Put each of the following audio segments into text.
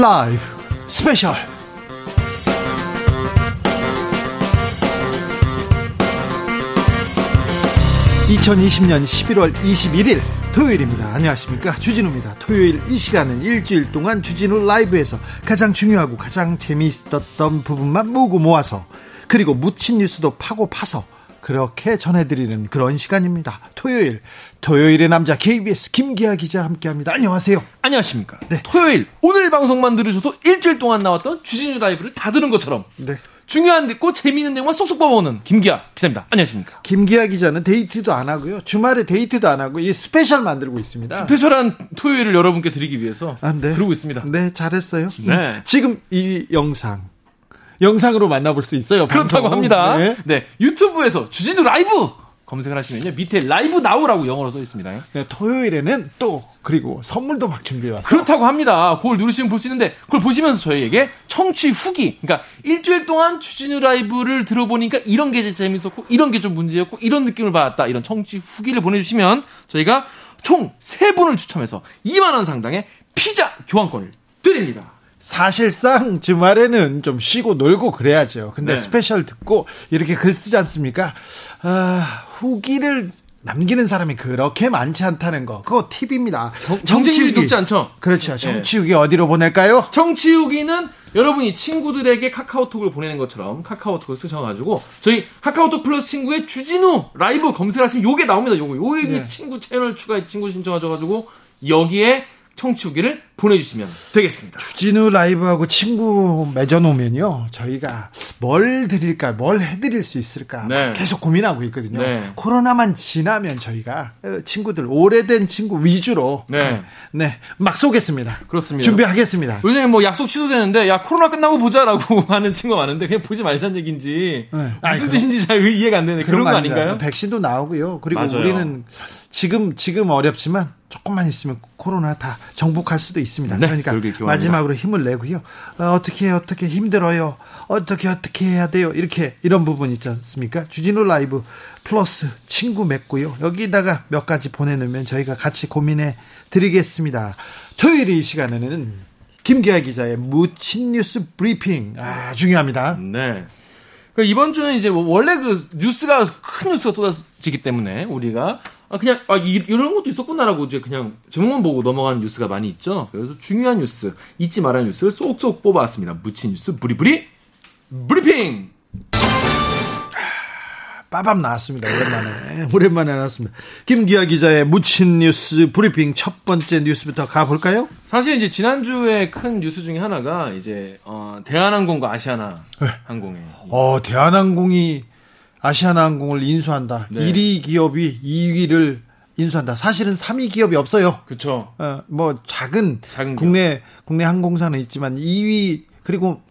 라이브 스페셜 2020년 11월 21일 토요일입니다. 안녕하십니까. 주진우입니다. 토요일 이 시간은 일주일 동안 주진우 라이브에서 가장 중요하고 가장 재미있었던 부분만 모으고 모아서 그리고 묻힌 뉴스도 파고 파서 그렇게 전해드리는 그런 시간입니다. 토요일, 토요일의 남자 KBS 김기아 기자 함께합니다. 안녕하세요. 안녕하십니까. 네. 토요일 오늘 방송만 들으셔도 일주일 동안 나왔던 주진우 라이브를 다 들은 것처럼 네. 중요한 고 재미있는 내용만 쏙쏙 뽑아오는 김기아 기자입니다. 안녕하십니까. 김기아 기자는 데이트도 안 하고요. 주말에 데이트도 안 하고 이 스페셜 만들고 있습니다. 스페셜한 토요일을 여러분께 드리기 위해서 아, 네. 그러고 있습니다. 네, 잘했어요. 네. 지금 이 영상 영상으로 만나볼 수 있어요. 그렇다고. 합니다. 네. 네. 유튜브에서 주진우 라이브 검색을 하시면요 밑에 라이브 나오라고 영어로 써 있습니다. 네, 토요일에는 또 그리고 선물도 막 준비해 왔어요. 그렇다고 합니다. 그걸 누르시면 볼 수 있는데 그걸 보시면서 저희에게 청취 후기, 그러니까 일주일 동안 주진우 라이브를 들어보니까 이런 게 재밌었고 이런 게 좀 문제였고 이런 느낌을 받았다 이런 청취 후기를 보내 주시면 저희가 총 세 분을 추첨해서 2만 원 상당의 피자 교환권을 드립니다. 사실상 주말에는 좀 쉬고 놀고 그래야죠. 근데 네. 스페셜 듣고 이렇게 글 쓰지 않습니까? 아, 후기를 남기는 사람이 그렇게 많지 않다는 거. 그거 팁입니다. 청취 후기 높지 않죠? 그렇죠. 네. 청취 후기 네. 어디로 보낼까요? 청취 후기는 여러분이 친구들에게 카카오톡을 보내는 것처럼 카카오톡을 쓰셔가지고 저희 카카오톡 플러스 친구의 주진우 라이브 검색하시면 요게 나옵니다. 요거 요게 네. 친구 채널 추가해 친구 신청하셔가지고 여기에 청취 후기를 보내주시면 되겠습니다. 주진우 라이브하고 친구 맺어놓으면요. 저희가 뭘 드릴까, 뭘 해드릴 수 있을까 네. 계속 고민하고 있거든요. 네. 코로나만 지나면 저희가 친구들, 오래된 친구 위주로 네. 네, 막 쏘겠습니다. 그렇습니다. 준비하겠습니다. 요즘에 뭐 약속 취소되는데 야 코로나 끝나고 보자라고 하는 친구가 많은데 그냥 보지 말자는 얘기인지 네. 무슨 아니, 뜻인지 잘 이해가 안 되네. 그런, 그런 거 아닌가요? 백신도 나오고요. 그리고 맞아요. 우리는 지금 지금 어렵지만 조금만 있으면 코로나 다 정복할 수도 있습니다. 네, 그러니까 마지막으로 힘을 내고요. 어, 떻게 어떻게 힘들어요. 어떻게 어떻게 해야 돼요. 이렇게 이런 부분 있지 않습니까? 주진우 라이브 플러스 친구 맺고요. 여기다가 몇 가지 보내놓으면 저희가 같이 고민해 드리겠습니다. 토요일 이 시간에는 김기아 기자의 무친 뉴스 브리핑 아 중요합니다. 네. 그 이번 주는 이제 뭐 원래 그 뉴스가 큰 뉴스가 쏟아지기 때문에 우리가 아 그냥 아 이, 런 것도 있었구나라고 이제 그냥 제목만 보고 넘어가는 뉴스가 많이 있죠. 그래서 중요한 뉴스 잊지 말아야 할 뉴스를 쏙쏙 뽑아왔습니다. 묻힌 뉴스 브리브리 브리핑. 빠밤 나왔습니다. 오랜만에. 오랜만에 나왔습니다. 김기화 기자의 묻힌 뉴스 브리핑 첫 번째 뉴스부터 가볼까요? 사실 이제 지난주에 큰 뉴스 중에 하나가 이제, 어, 대한항공과 아시아나 네. 항공에. 어, 대한항공이 아시아나 항공을 인수한다. 네. 1위 기업이 2위를 인수한다. 사실은 3위 기업이 없어요. 그렇죠. 어, 뭐 작은, 작은 국내 국내 항공사는 있지만 2위 그리고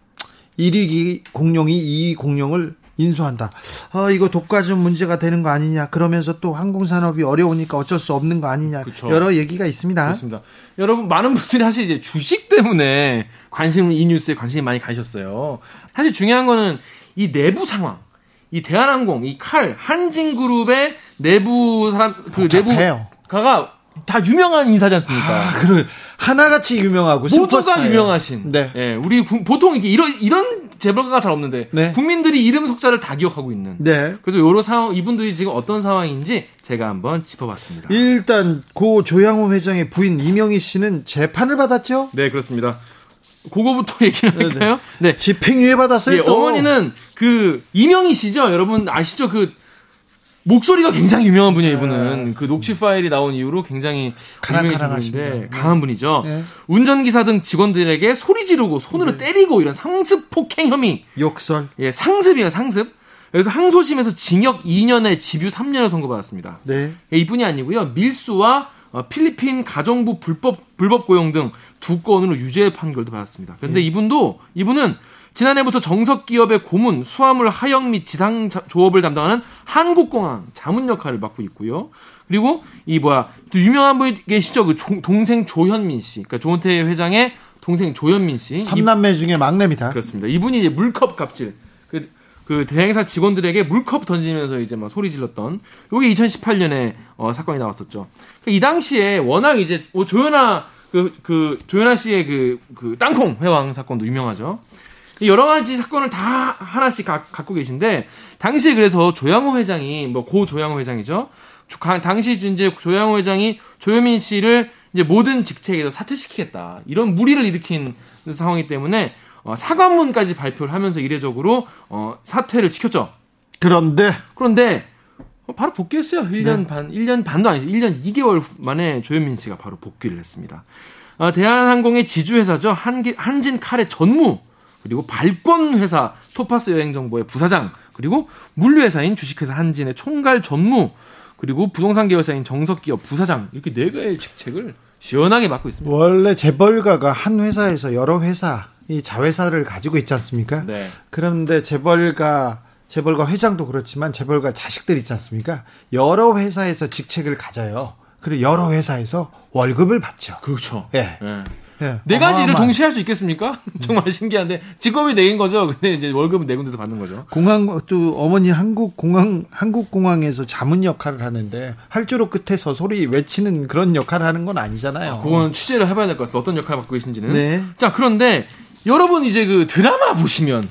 1위 공룡이 2위 공룡을 인수한다. 아, 이거 독과점 문제가 되는 거 아니냐. 그러면서 또 항공산업이 어려우니까 어쩔 수 없는 거 아니냐. 그쵸. 여러 얘기가 있습니다. 그렇습니다. 여러분, 많은 분들이 사실 이제 주식 때문에 관심, 이 뉴스에 관심이 많이 가셨어요. 사실 중요한 거는 이 내부 상황. 이 대한항공, 이 칼, 한진그룹의 내부 사람, 그. 내부가가 다 유명한 인사지 않습니까? 아, 그래. 하나같이 유명하고 모두가 유명하신. 네. 예, 우리 구, 보통 이게 이런 이런 재벌가가 잘 없는데 네. 국민들이 이름 속자를 다 기억하고 있는. 네. 그래서 요런 상황 이분들이 지금 어떤 상황인지 제가 한번 짚어봤습니다. 일단 고 조양호 회장의 부인 이명희 씨는 재판을 받았죠? 네, 그렇습니다. 그거부터 얘기를 네, 네. 할까요? 네. 집행유예 받았어요. 네, 어머니는 그 이명희 씨죠. 여러분 아시죠? 그 목소리가 굉장히 유명한 분이에요, 이분은. 네. 그 녹취 파일이 나온 이후로 굉장히 유명해진 분인데 강한 분이죠. 네. 운전기사 등 직원들에게 소리 지르고 손으로 네. 때리고 이런 상습 폭행 혐의. 욕설. 예, 상습이에요, 상습. 그래서 항소심에서 징역 2년에 집유 3년을 선고받았습니다. 네. 예, 이뿐이 아니고요. 밀수와 어, 필리핀 가정부 불법 불법 고용 등 두 건으로 유죄 판결도 받았습니다. 그런데 네. 이분도 이분은 지난해부터 정석 기업의 고문, 수화물 하역 및 지상 조업을 담당하는 한국공항 자문 역할을 맡고 있고요. 그리고 이 뭐야 또 유명한 분이 계시죠 그 조, 동생 조현민 씨, 그러니까 조은태 회장의 동생 조현민 씨. 삼남매 중에 막내입니다. 그렇습니다. 이분이 이제 물컵 갑질. 그, 그 대행사 직원들에게 물컵 던지면서 이제 막 소리 질렀던 요게 2018년에 어, 사건이 나왔었죠. 그러니까 이 당시에 워낙 이제 뭐 조연아 그, 그, 조현아 씨의 그, 그, 땅콩 회왕 사건도 유명하죠. 여러 가지 사건을 다 하나씩 가, 갖고 계신데, 당시에 그래서 조양호 회장이, 뭐, 고 조양호 회장이죠. 당시 이제 조양호 회장이 조현민 씨를 이제 모든 직책에서 사퇴시키겠다. 이런 무리를 일으킨 상황이기 때문에, 어, 사과문까지 발표를 하면서 이례적으로, 어, 사퇴를 시켰죠. 그런데, 그런데, 어, 바로 복귀했어요. 1년 네. 반, 1년 반도 아니죠. 1년 2개월 만에 조현민 씨가 바로 복귀를 했습니다. 어, 대한항공의 지주회사죠. 한기, 한진 칼의 전무, 그리고 발권 회사 토파스 여행정보의 부사장, 그리고 물류회사인 주식회사 한진의 총괄 전무, 그리고 부동산 계열사인 정석기업 부사장 이렇게 네 개의 직책을 시원하게 맡고 있습니다. 원래 재벌가가 한 회사에서 여러 회사 이 자회사를 가지고 있지 않습니까? 네. 그런데 재벌가 재벌가 회장도 그렇지만 재벌가 자식들 있지 않습니까? 여러 회사에서 직책을 가져요. 그리고 여러 회사에서 월급을 받죠. 그렇죠. 예. 네. 네. 네 가지 일을 동시에 할 수 있겠습니까? 정말 신기한데 직업이 네인 거죠. 근데 이제 월급은 네 군데서 받는 거죠. 공항 또 어머니 한국 공항 한국 공항에서 자문 역할을 하는데 할주로 끝에서 소리 외치는 그런 역할을 하는 건 아니잖아요. 아, 그건 취재를 해봐야 될 것 같습니다. 어떤 역할을 맡고 계신지는. 네. 자 그런데 여러분 이제 그 드라마 보시면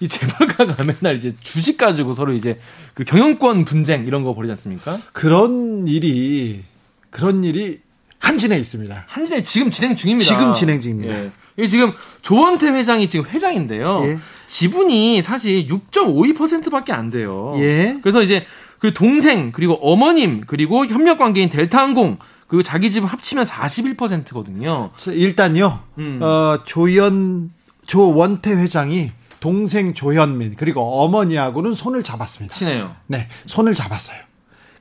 이 재벌가가 맨날 이제 주식 가지고 서로 이제 그 경영권 분쟁 이런 거 벌이지 않습니까? 그런 일이 그런 일이 한진에 있습니다. 한진에 지금 진행 중입니다. 지금 진행 중입니다. 예. 이 지금 조원태 회장이 지금 회장인데요. 예. 지분이 사실 6.52%밖에 안 돼요. 예. 그래서 이제 그 동생 그리고 어머님 그리고 협력 관계인 델타항공 그리고 자기 지분 합치면 41%거든요. 일단요. 음. 어, 조연 조원태 회장이 동생 조현민 그리고 어머니하고는 손을 잡았습니다. 친해요. 네, 손을 잡았어요.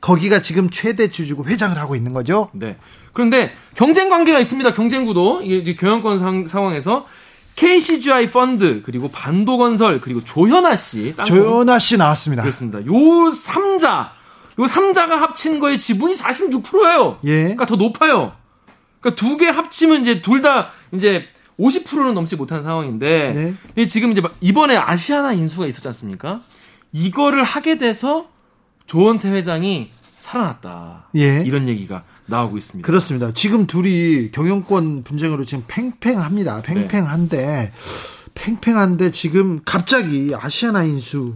거기가 지금 최대 주주고 회장을 하고 있는 거죠. 네. 그런데 경쟁 관계가 있습니다. 경쟁 구도 이게 경영권 상, 상황에서 KCGI 펀드 그리고 반도건설 그리고 조현아 씨 조현아 씨 나왔습니다. 그렇습니다. 요 삼자 요 삼자가 합친 거의 지분이 46%예요. 예. 그러니까 더 높아요. 그러니까 두 개 합치면 이제 둘 다 이제 50%는 넘지 못한 상황인데 네. 지금 이제 이번에 아시아나 인수가 있었지 않습니까? 이거를 하게 돼서 조원태 회장이 살아났다. 예. 이런 얘기가 나오고 있습니다. 그렇습니다. 지금 둘이 경영권 분쟁으로 지금 팽팽합니다. 팽팽한데 네. 팽팽한데 지금 갑자기 아시아나 인수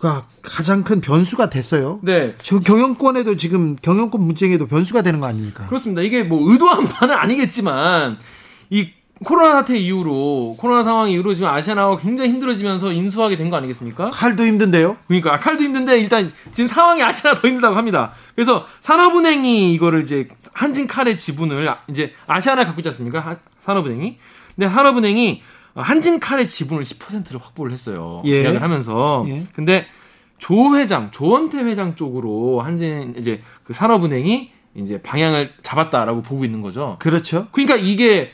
가 가장 큰 변수가 됐어요. 네. 저 경영권에도 지금 경영권 문쟁에도 변수가 되는 거 아닙니까? 그렇습니다. 이게 뭐 의도한 바는 아니겠지만 이 코로나 사태 이후로 코로나 상황 이후로 지금 아시아나가 굉장히 힘들어지면서 인수하게 된 거 아니겠습니까? 칼도 힘든데요. 그러니까 칼도 힘든데 일단 지금 상황이 아시아나 더 힘들다고 합니다. 그래서 산업은행이 이거를 이제 한진 칼의 지분을 이제 아시아나 갖고 있지 않습니까? 산업은행이. 근데 산업은행이 한진 칼의 지분을 10%를 확보를 했어요. 예. 계약을 하면서. 예. 근데 조 회장, 조원태 회장 쪽으로 한진 이제 그 산업은행이 이제 방향을 잡았다라고 보고 있는 거죠. 그렇죠. 그러니까 이게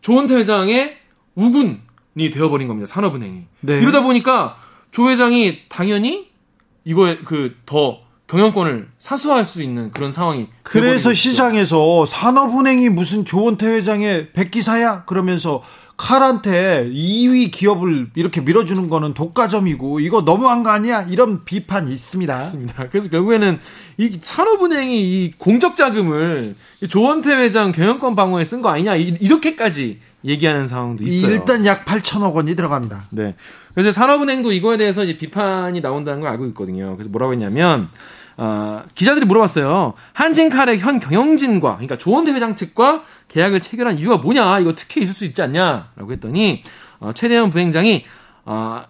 조원태 회장의 우군이 되어버린 겁니다. 산업은행이. 네. 이러다 보니까 조 회장이 당연히 이거에 그 더 경영권을 사수할 수 있는 그런 상황이. 그래서 시장에서 산업은행이 무슨 조원태 회장의 백기사야? 그러면서 칼한테 2위 기업을 이렇게 밀어주는 거는 독과점이고 이거 너무한 거 아니야? 이런 비판이 있습니다. 맞습니다. 그래서 결국에는 이 산업은행이 이 공적 자금을 조원태 회장 경영권 방어에 쓴 거 아니냐 이렇게까지 얘기하는 상황도 있어요. 일단 약 8천억 원이 들어갑니다. 네. 그래서 산업은행도 이거에 대해서 이제 비판이 나온다는 걸 알고 있거든요. 그래서 뭐라고 했냐면 어, 기자들이 물어봤어요. 한진칼의 현 경영진과, 그러니까 조원태 회장 측과 계약을 체결한 이유가 뭐냐? 이거 특혜 있을 수 있지 않냐? 라고 했더니, 어, 최대현 부행장이, 어,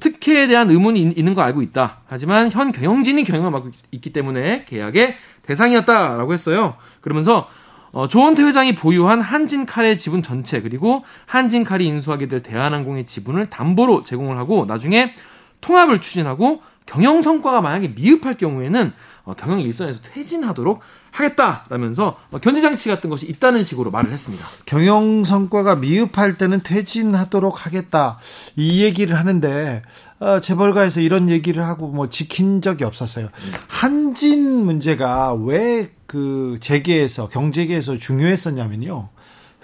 특혜에 대한 의문이 있는 거 알고 있다. 하지만 현 경영진이 경영을 맡고 있기 때문에 계약의 대상이었다라고 했어요. 그러면서 어, 조원태 회장이 보유한 한진칼의 지분 전체 그리고 한진칼이 인수하게 될 대한항공의 지분을 담보로 제공을 하고 나중에 통합을 추진하고 경영 성과가 만약에 미흡할 경우에는 어, 경영 일선에서 퇴진하도록 하겠다라면서 어, 견제 장치 같은 것이 있다는 식으로 말을 했습니다. 경영 성과가 미흡할 때는 퇴진하도록 하겠다 이 얘기를 하는데 어, 재벌가에서 이런 얘기를 하고 뭐 지킨 적이 없었어요. 한진 문제가 왜 그 재계에서 경제계에서 중요했었냐면요.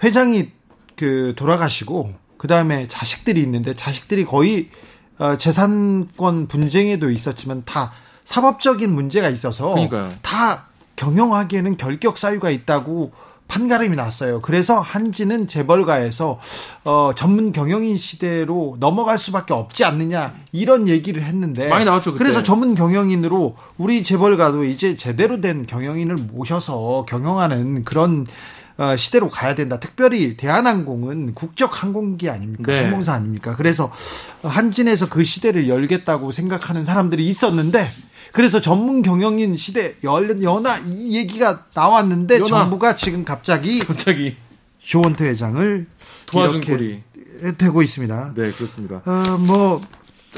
회장이 그 돌아가시고 그 다음에 자식들이 있는데 자식들이 거의 어, 재산권 분쟁에도 있었지만 다 사법적인 문제가 있어서 그러니까요. 다 경영하기에는 결격 사유가 있다고 판가름이 났어요. 그래서 한지는 재벌가에서 어, 전문 경영인 시대로 넘어갈 수밖에 없지 않느냐 이런 얘기를 했는데 많이 나왔죠. 그때. 그래서 전문 경영인으로 우리 재벌가도 이제 제대로 된 경영인을 모셔서 경영하는 그런 어, 시대로 가야 된다. 특별히 대한항공은 국적 항공기 아닙니까? 네. 항공사 아닙니까? 그래서 한진에서 그 시대를 열겠다고 생각하는 사람들이 있었는데 그래서 전문 경영인 시대 연하 이 얘기가 나왔는데 연하. 정부가 지금 갑자기 갑자기 조원태 회장을 도와준 꼴이 되고 있습니다. 네, 그렇습니다. 어, 뭐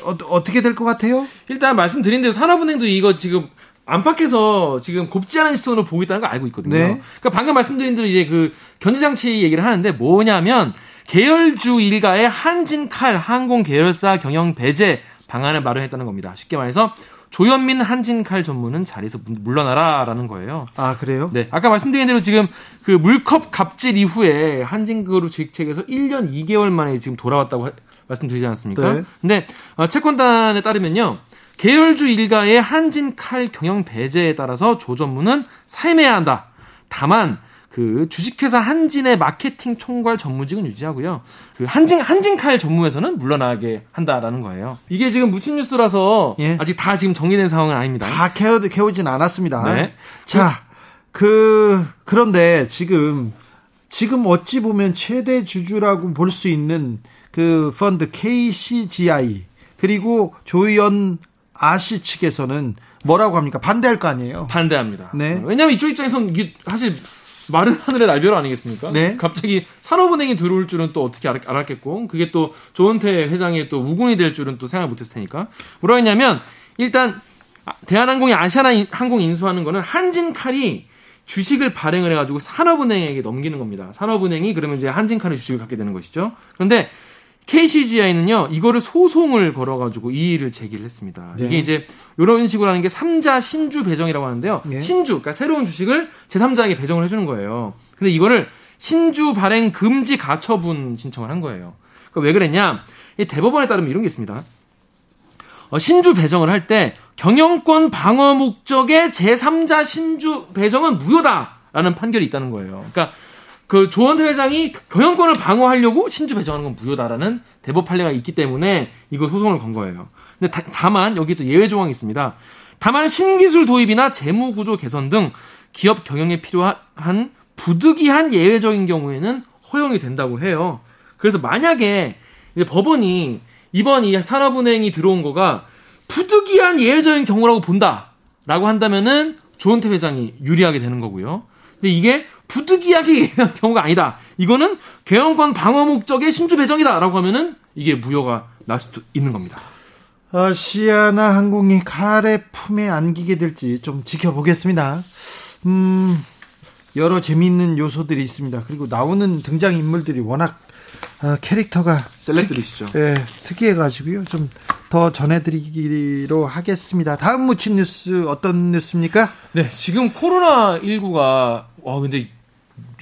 어, 떻게 될 것 같아요? 일단 말씀드린 대로 산업은행도 이거 지금 안팎에서 지금 곱지 않은 시선으로 보고 있다는 걸 알고 있거든요. 네. 그러니까 방금 말씀드린 대로 이제 그 견제장치 얘기를 하는데 뭐냐면 계열주 일가의 한진칼 항공 계열사 경영 배제 방안을 마련했다는 겁니다. 쉽게 말해서 조현민 한진칼 전문은 자리에서 물러나라라는 거예요. 아 그래요? 네. 아까 말씀드린 대로 지금 그 물컵 갑질 이후에 한진그룹 직책에서 1년 2개월 만에 지금 돌아왔다고 말씀드리지 않았습니까? 네. 근데 어, 채권단에 따르면요. 계열주 일가의 한진 칼 경영 배제에 따라서 조 전무는 사임해야 한다. 다만 그 주식회사 한진의 마케팅 총괄 전무직은 유지하고요. 그 한진 한진칼 전무에서는 물러나게 한다라는 거예요. 이게 지금 묻힌 뉴스라서 예. 아직 다 지금 정리된 상황은 아닙니다. 다 캐어 캐오진 않았습니다. 네. 자, 그 그런데 지금 지금 어찌 보면 최대 주주라고 볼 수 있는 그 펀드 KCGI 그리고 조현 아시 측에서는 뭐라고 합니까? 반대할 거 아니에요? 반대합니다. 네. 왜냐하면 이쪽 입장에서는 이게 사실 마른 하늘의 날벼락 아니겠습니까? 네. 갑자기 산업은행이 들어올 줄은 또 어떻게 알았, 겠고 그게 또 조은태 회장의 또 우군이 될 줄은 또 생각 못했을 테니까 뭐라고 했냐면 일단 대한항공이 아시아나 항공 인수하는 거는 한진칼이 주식을 발행을 해가지고 산업은행에게 넘기는 겁니다. 산업은행이 그러면 이제 한진칼의 주식을 갖게 되는 것이죠. 그런데 KCGI는요, 이거를 소송을 걸어가지고 이의를 제기를 했습니다. 네. 이게 이제 이런 식으로 하는 게 3자 신주 배정이라고 하는데요. 네. 신주, 그러니까 새로운 주식을 제3자에게 배정을 해주는 거예요. 근데 이거를 신주 발행 금지 가처분 신청을 한 거예요. 그러니까 왜 그랬냐? 이 대법원에 따르면 이런 게 있습니다. 어, 신주 배정을 할 때 경영권 방어 목적의 제3자 신주 배정은 무효다라는 판결이 있다는 거예요. 그러니까 그 조원태 회장이 경영권을 방어하려고 신주 배정하는 건 무효다라는 대법 판례가 있기 때문에 이거 소송을 건 거예요. 근데 다, 만 여기 또 예외 조항이 있습니다. 다만 신기술 도입이나 재무 구조 개선 등 기업 경영에 필요한 부득이한 예외적인 경우에는 허용이 된다고 해요. 그래서 만약에 법원이 이번 이 산업은행이 들어온 거가 부득이한 예외적인 경우라고 본다라고 한다면은 조은태 회장이 유리하게 되는 거고요. 근데 이게 부득이하게 경우가 아니다. 이거는 개헌권 방어 목적의 신주 배정이다라고 하면은 이게 무효가 날 수도 있는 겁니다. 아시아나 항공이 칼의 품에 안기게 될지 좀 지켜보겠습니다. 음, 여러 재미있는 요소들이 있습니다. 그리고 나오는 등장 인물들이 워낙 어, 캐릭터가 셀럽들이시죠. 특, 예, 특이해가지고요. 좀 더 전해드리기로 하겠습니다. 다음 묻힌 뉴스 어떤 뉴스입니까? 네, 지금 코로나 19가 와 근데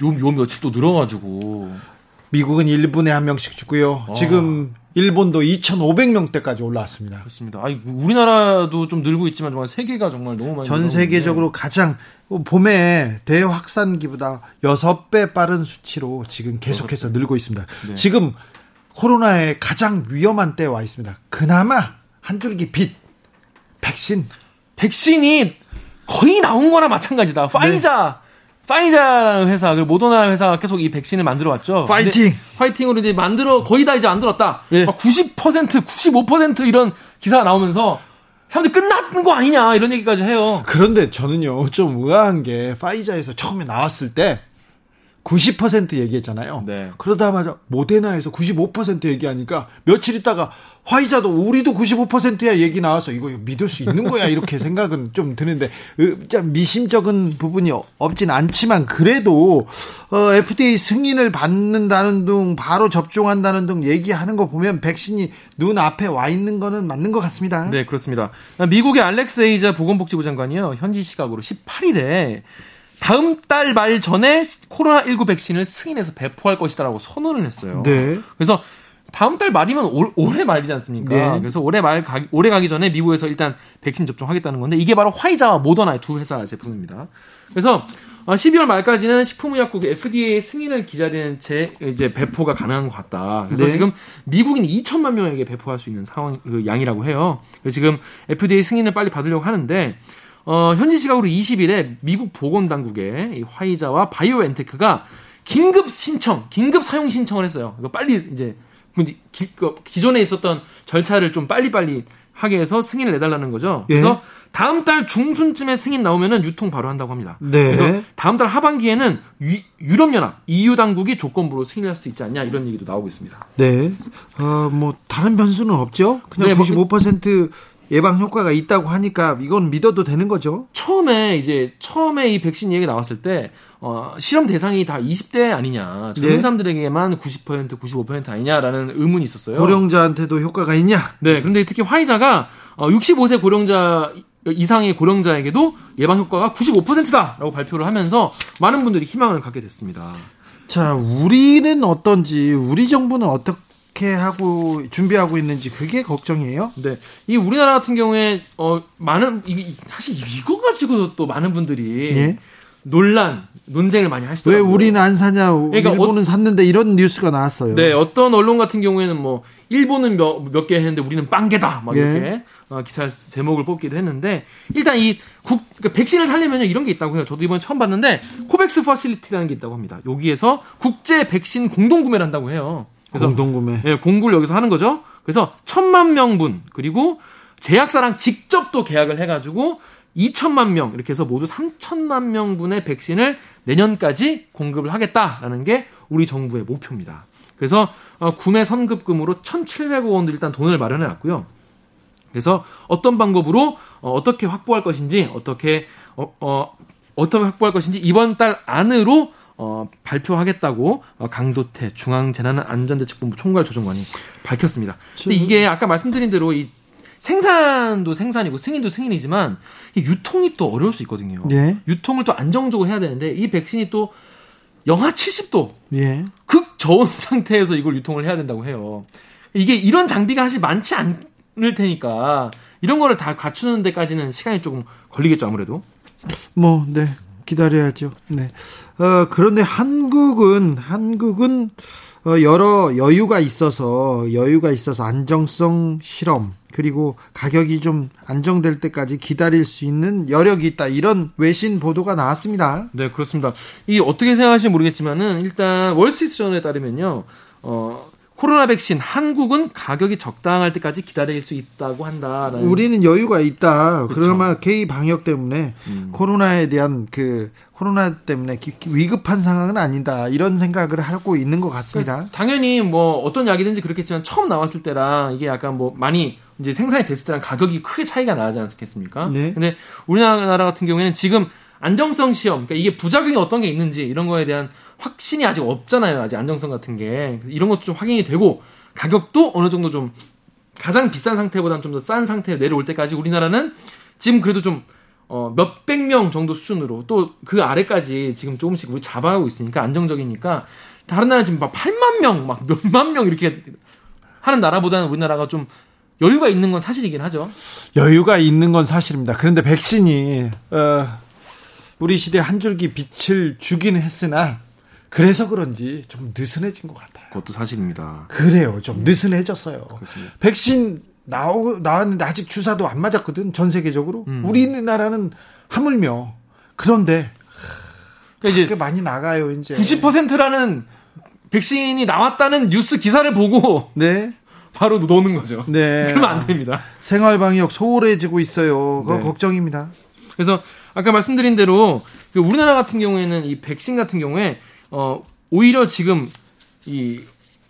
요, 요 며칠 또 늘어가지고. 미국은 1분에 한 명씩 죽고요. 아. 지금 일본도 2,500명대까지 올라왔습니다. 그렇습니다. 아니, 우리나라도 좀 늘고 있지만 정말 세계가 정말 너무 많이 전 세계적으로 가장 봄에 대확산기보다 6배 빠른 수치로 지금 계속해서 6배. 늘고 있습니다. 네. 지금 코로나의 가장 위험한 때에 와 있습니다. 그나마 한 줄기 빛 백신 백신이 거의 나온 거나 마찬가지다. 파이자 네. 파이자라는 회사, 그리고 모더나 회사가 계속 이 백신을 만들어 왔죠. 파이팅! 파이팅으로 이제 만들어, 거의 다 이제 만들었다. 예. 90%, 95% 이런 기사가 나오면서 사람들 끝났는 거 아니냐, 이런 얘기까지 해요. 그런데 저는요, 좀 의아한 게, 파이자에서 처음에 나왔을 때, 90% 얘기했잖아요. 네. 그러다마자 모데나에서 95% 얘기하니까 며칠 있다가 화이자도 우리도 95%야 얘기 나와서 이거 믿을 수 있는 거야 이렇게 생각은 좀 드는데 미심쩍은 부분이 없진 않지만 그래도 어, FDA 승인을 받는다는 등 바로 접종한다는 등 얘기하는 거 보면 백신이 눈 앞에 와 있는 거는 맞는 것 같습니다. 네 그렇습니다. 미국의 알렉스 에이자 보건복지부 장관이요 현지 시각으로 18일에 다음 달 말 전에 코로나19 백신을 승인해서 배포할 것이다라고 선언을 했어요. 네. 그래서 다음 달 말이면 올, 올해 말이지 않습니까? 네. 그래서 올해 말 가, 올해 가기 전에 미국에서 일단 백신 접종하겠다는 건데 이게 바로 화이자와 모더나의 두 회사 제품입니다. 그래서 12월 말까지는 식품의약국 FDA 승인을 기다리는 제 이제 배포가 가능한 것 같다. 그래서 네. 지금 미국인 2천만 명에게 배포할 수 있는 상황 그 양이라고 해요. 그래서 지금 FDA 승인을 빨리 받으려고 하는데 어, 현지 시각으로 20일에 미국 보건당국에 이 화이자와 바이오엔테크가 긴급 신청, 긴급 사용 신청을 했어요. 이거 빨리 이제 기, 그 기존에 있었던 절차를 좀 빨리빨리 하게 해서 승인을 내달라는 거죠. 예. 그래서 다음 달 중순쯤에 승인 나오면은 유통 바로 한다고 합니다. 네. 그래서 다음 달 하반기에는 유, 럽연합 EU 당국이 조건부로 승인할 수도 있지 않냐 이런 얘기도 나오고 있습니다. 네. 어, 뭐 다른 변수는 없죠. 그냥 네, 95% 뭐, 예방 효과가 있다고 하니까 이건 믿어도 되는 거죠. 처음에 이제 처음에 이 백신 얘기 나왔을 때 어, 실험 대상이 다 20대 아니냐 젊은 네. 사람들에게만 90% 95% 아니냐라는 의문이 있었어요. 고령자한테도 효과가 있냐? 네, 그런데 특히 화이자가 어, 65세 고령자 이상의 고령자에게도 예방 효과가 95%다라고 발표를 하면서 많은 분들이 희망을 갖게 됐습니다. 자, 우리는 어떤지 우리 정부는 어떻게 어떻게 하고 준비하고 있는지 그게 걱정이에요. 네, 이 우리나라 같은 경우에 어 많은 이 사실 이거 가지고 또 많은 분들이 예? 논란 논쟁을 많이 하시더라고요. 왜 우리는 안 사냐? 그러니까 일본은 어, 샀는데 이런 뉴스가 나왔어요. 네, 어떤 언론 같은 경우에는 뭐 일본은 몇 개 했는데 우리는 빵개다 막 예. 이렇게 어, 기사 제목을 뽑기도 했는데 일단 이 국, 그러니까 백신을 살려면 이런 게 있다고 해요. 저도 이번에 처음 봤는데 COVAX Facility라는 게 있다고 합니다. 여기에서 국제 백신 공동 구매를 한다고 해요. 그래서 공동구매. 예, 공구를 여기서 하는 거죠. 그래서 천만 명분 그리고 제약사랑 직접 또 계약을 해가지고 2천만 명 이렇게 해서 모두 3천만 명분의 백신을 내년까지 공급을 하겠다라는 게 우리 정부의 목표입니다. 그래서 어, 구매 선급금으로 1,700억 원도 일단 돈을 마련해 놨고요. 그래서 어떤 방법으로 어, 떻게 확보할 것인지 어떻게 어, 어, 어떻게 확보할 것인지 이번 달 안으로 어, 발표하겠다고 어, 강도태 중앙재난안전대책본부 총괄 조정관이 밝혔습니다. 근데 이게 아까 말씀드린 대로 이 생산도 생산이고 승인도 승인이지만 이 유통이 또 어려울 수 있거든요. 예. 유통을 또 안정적으로 해야 되는데 이 백신이 또 영하 70도 예. 극 저온 상태에서 이걸 유통을 해야 된다고 해요. 이게 이런 장비가 사실 많지 않을 테니까 이런 거를 다 갖추는 데까지는 시간이 조금 걸리겠죠 아무래도. 뭐 네. 기다려야죠. 네. 어, 그런데 한국은 한국은 어, 여러 여유가 있어서 여유가 있어서 안정성 실험 그리고 가격이 좀 안정될 때까지 기다릴 수 있는 여력이 있다 이런 외신 보도가 나왔습니다. 네 그렇습니다. 이 어떻게 생각하실지 모르겠지만은 일단 월스트리트저널에 따르면요. 어, 코로나 백신 한국은 가격이 적당할 때까지 기다릴 수 있다고 한다. 우리는 여유가 있다. 그렇죠. 그러면 K 방역 때문에 음. 코로나에 대한 그 코로나 때문에 기, 위급한 상황은 아니다. 이런 생각을 하고 있는 것 같습니다. 그러니까 당연히 뭐 어떤 약이든지 그렇겠지만 처음 나왔을 때랑 이게 약간 뭐 많이 이제 생산이 됐을 때랑 가격이 크게 차이가 나지 않겠습니까? 네. 근데 우리나라 같은 경우에는 지금 안정성 시험, 그러니까 이게 부작용이 어떤 게 있는지 이런 거에 대한 확신이 아직 없잖아요. 아직 안정성 같은 게. 이런 것도 좀 확인이 되고 가격도 어느 정도 좀 가장 비싼 상태보다는 좀 더 싼 상태에 내려올 때까지 우리나라는 지금 그래도 좀 어, 몇백 명 정도 수준으로 또 그 아래까지 지금 조금씩 우리 잡아가고 있으니까 안정적이니까 다른 나라 지금 막 8만 명, 막 몇만 명 이렇게 하는 나라보다는 우리나라가 좀 여유가 있는 건 사실이긴 하죠. 여유가 있는 건 사실입니다. 그런데 백신이 어, 우리 시대 한 줄기 빛을 주긴 했으나 그래서 그런지 좀 느슨해진 것 같아요. 그것도 사실입니다. 그래요. 좀 네. 느슨해졌어요. 그렇습니다. 백신 나오, 나왔는데 아직 주사도 안 맞았거든. 전 세계적으로. 음. 우리나라는 하물며. 그런데 그러니까 이제 많이 나가요, 이제. 90%라는 백신이 나왔다는 뉴스 기사를 보고 네. 바로 노는 거죠. 네. 그러면 안 됩니다. 생활 방역 소홀해지고 있어요. 그거 네. 걱정입니다. 그래서 아까 말씀드린 대로 그 우리나라 같은 경우에는 이 백신 같은 경우에 어 오히려 지금 이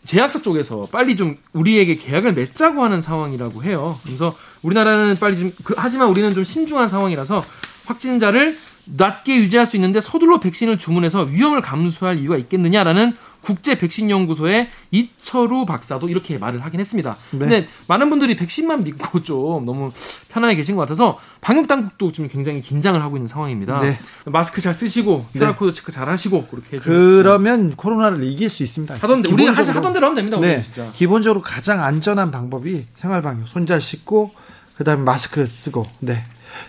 제약사 쪽에서 빨리 좀 우리에게 계약을 맺자고 하는 상황이라고 해요. 그래서 우리나라는 빨리 좀 그, 하지만 우리는 좀 신중한 상황이라서 확진자를 낮게 유지할 수 있는데 서둘러 백신을 주문해서 위험을 감수할 이유가 있겠느냐라는 국제 백신 연구소의 이철우 박사도 이렇게 말을 하긴 했습니다. 네. 근데 많은 분들이 백신만 믿고 좀 너무 편안해 계신 것 같아서 방역 당국도 좀 굉장히 긴장을 하고 있는 상황입니다. 네. 마스크 잘 쓰시고 QR 네. 코드 체크 잘 하시고 그렇게 해주면 그러면 코로나를 이길 수 있습니다. 하던 우리 하던 대로 하면 됩니다. 네. 진짜. 기본적으로 가장 안전한 방법이 생활 방역. 손 잘 씻고 그다음에 마스크 쓰고. 네.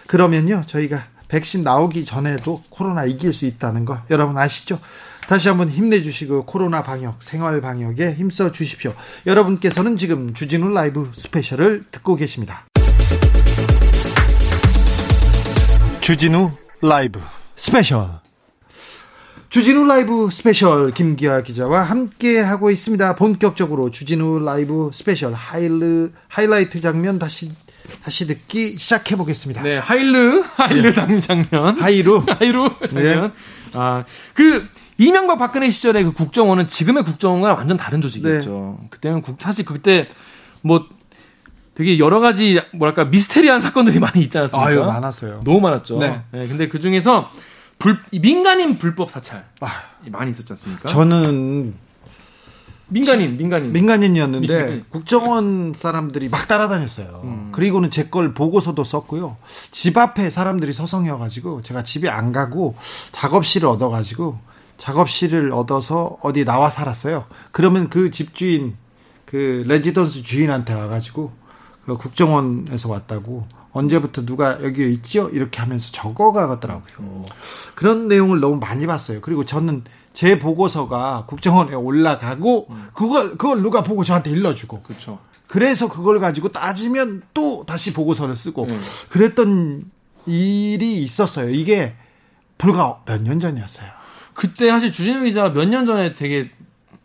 그러면요 저희가 백신 나오기 전에도 코로나 이길 수 있다는 거 여러분 아시죠? 다시 한번 힘내주시고 코로나 방역, 생활 방역에 힘써 주십시오. 여러분께서는 지금 주진우 라이브 스페셜을 듣고 계십니다. 주진우 라이브 스페셜 주진우 라이브 스페셜 김기화 기자와 함께 하고 있습니다. 본격적으로 주진우 라이브 스페셜 하일르 하이라이트 장면 다시 다시 듣기 시작해 보겠습니다. 네, 하일르 하일르 네. 장면. 하이루 하이루 장면. 네. 아, 그 이명박 박근혜 시절의 그 국정원은 지금의 국정원과 완전 다른 조직이었죠. 네. 그때는 국, 사실 그때 뭐 되게 여러 가지 뭐랄까 미스테리한 사건들이 많이 있지 않았습니까? 아유, 많았어요. 너무 많았죠. 네. 네 근데 그 중에서 불, 민간인 불법 사찰 아, 많이 있었지 않습니까? 저는 민간인, 민간인. 민간인이었는데 민간인. 국정원 사람들이 막 따라다녔어요. 음. 그리고는 제 걸 보고서도 썼고요. 집 앞에 사람들이 서성여가지고 제가 집에 안 가고 작업실을 얻어가지고 작업실을 얻어서 어디 나와 살았어요. 그러면 그 집주인 그 레지던스 주인한테 와가지고 그 국정원에서 왔다고 언제부터 누가 여기 있죠? 이렇게 하면서 적어가더라고요. 음. 그런 내용을 너무 많이 봤어요. 그리고 저는 제 보고서가 국정원에 올라가고 음. 그걸 그걸 누가 보고 저한테 일러주고. 그렇죠. 그래서 그걸 가지고 따지면 또 다시 보고서를 쓰고 네. 그랬던 일이 있었어요. 이게 불과 몇 년 전이었어요. 그때 사실 주진우 기자가 몇년 전에 되게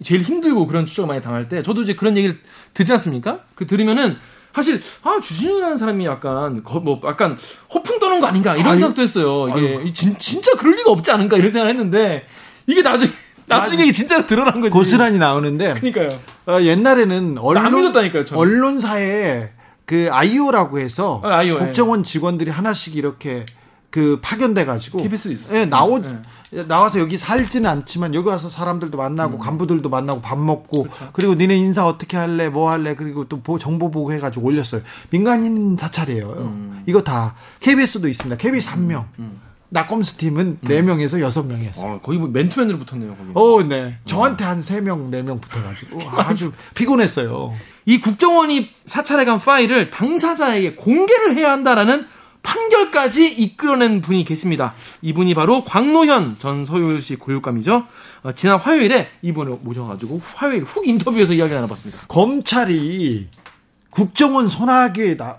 제일 힘들고 그런 추적을 많이 당할 때 저도 이제 그런 얘기를 듣지 않습니까? 그 들으면은 사실 아 주진우라는 사람이 약간 거, 뭐 약간 허풍 떠는 거 아닌가 이런 아유, 생각도 했어요. 이게 진, 진짜 그럴 리가 없지 않은가 이런 생각을 했는데 이게 나중에 나중에 이게 진짜로 드러난 거지. 고스란히 나오는데. 그러니까요. 어, 옛날에는 언론 언론사에 그 아이오라고 해서 아, 아이오, 국정원 직원들이 하나씩 이렇게 그 파견돼 가지고 KBS 있었어요. 예, 나오 네. 나와서 여기 살지는 않지만 여기 와서 사람들도 만나고 음. 간부들도 만나고 밥 먹고 그렇죠. 그리고 니네 인사 어떻게 할래 뭐 할래 그리고 또 정보 보고 해가지고 올렸어요. 민간인 사찰이에요. 음. 이거 다 KBS도 있습니다. KBS 한 명. 음. 음. 낙검수 팀은 4명에서 음. 6명이었어요. 어, 거의 뭐 맨투맨으로 붙었네요, 거기. 어, 네. 저한테 한 3명, 4명 붙어가지고 아주 피곤했어요. 이 국정원이 사찰에 간 파일을 당사자에게 공개를 해야 한다라는 판결까지 이끌어낸 분이 계십니다. 이분이 바로 광노현 전 서울시 고육감이죠. 어, 지난 화요일에 이분을 모셔가지고 화요일 훅 인터뷰에서 이야기 나눠봤습니다. 검찰이 국정원 손아귀에 나,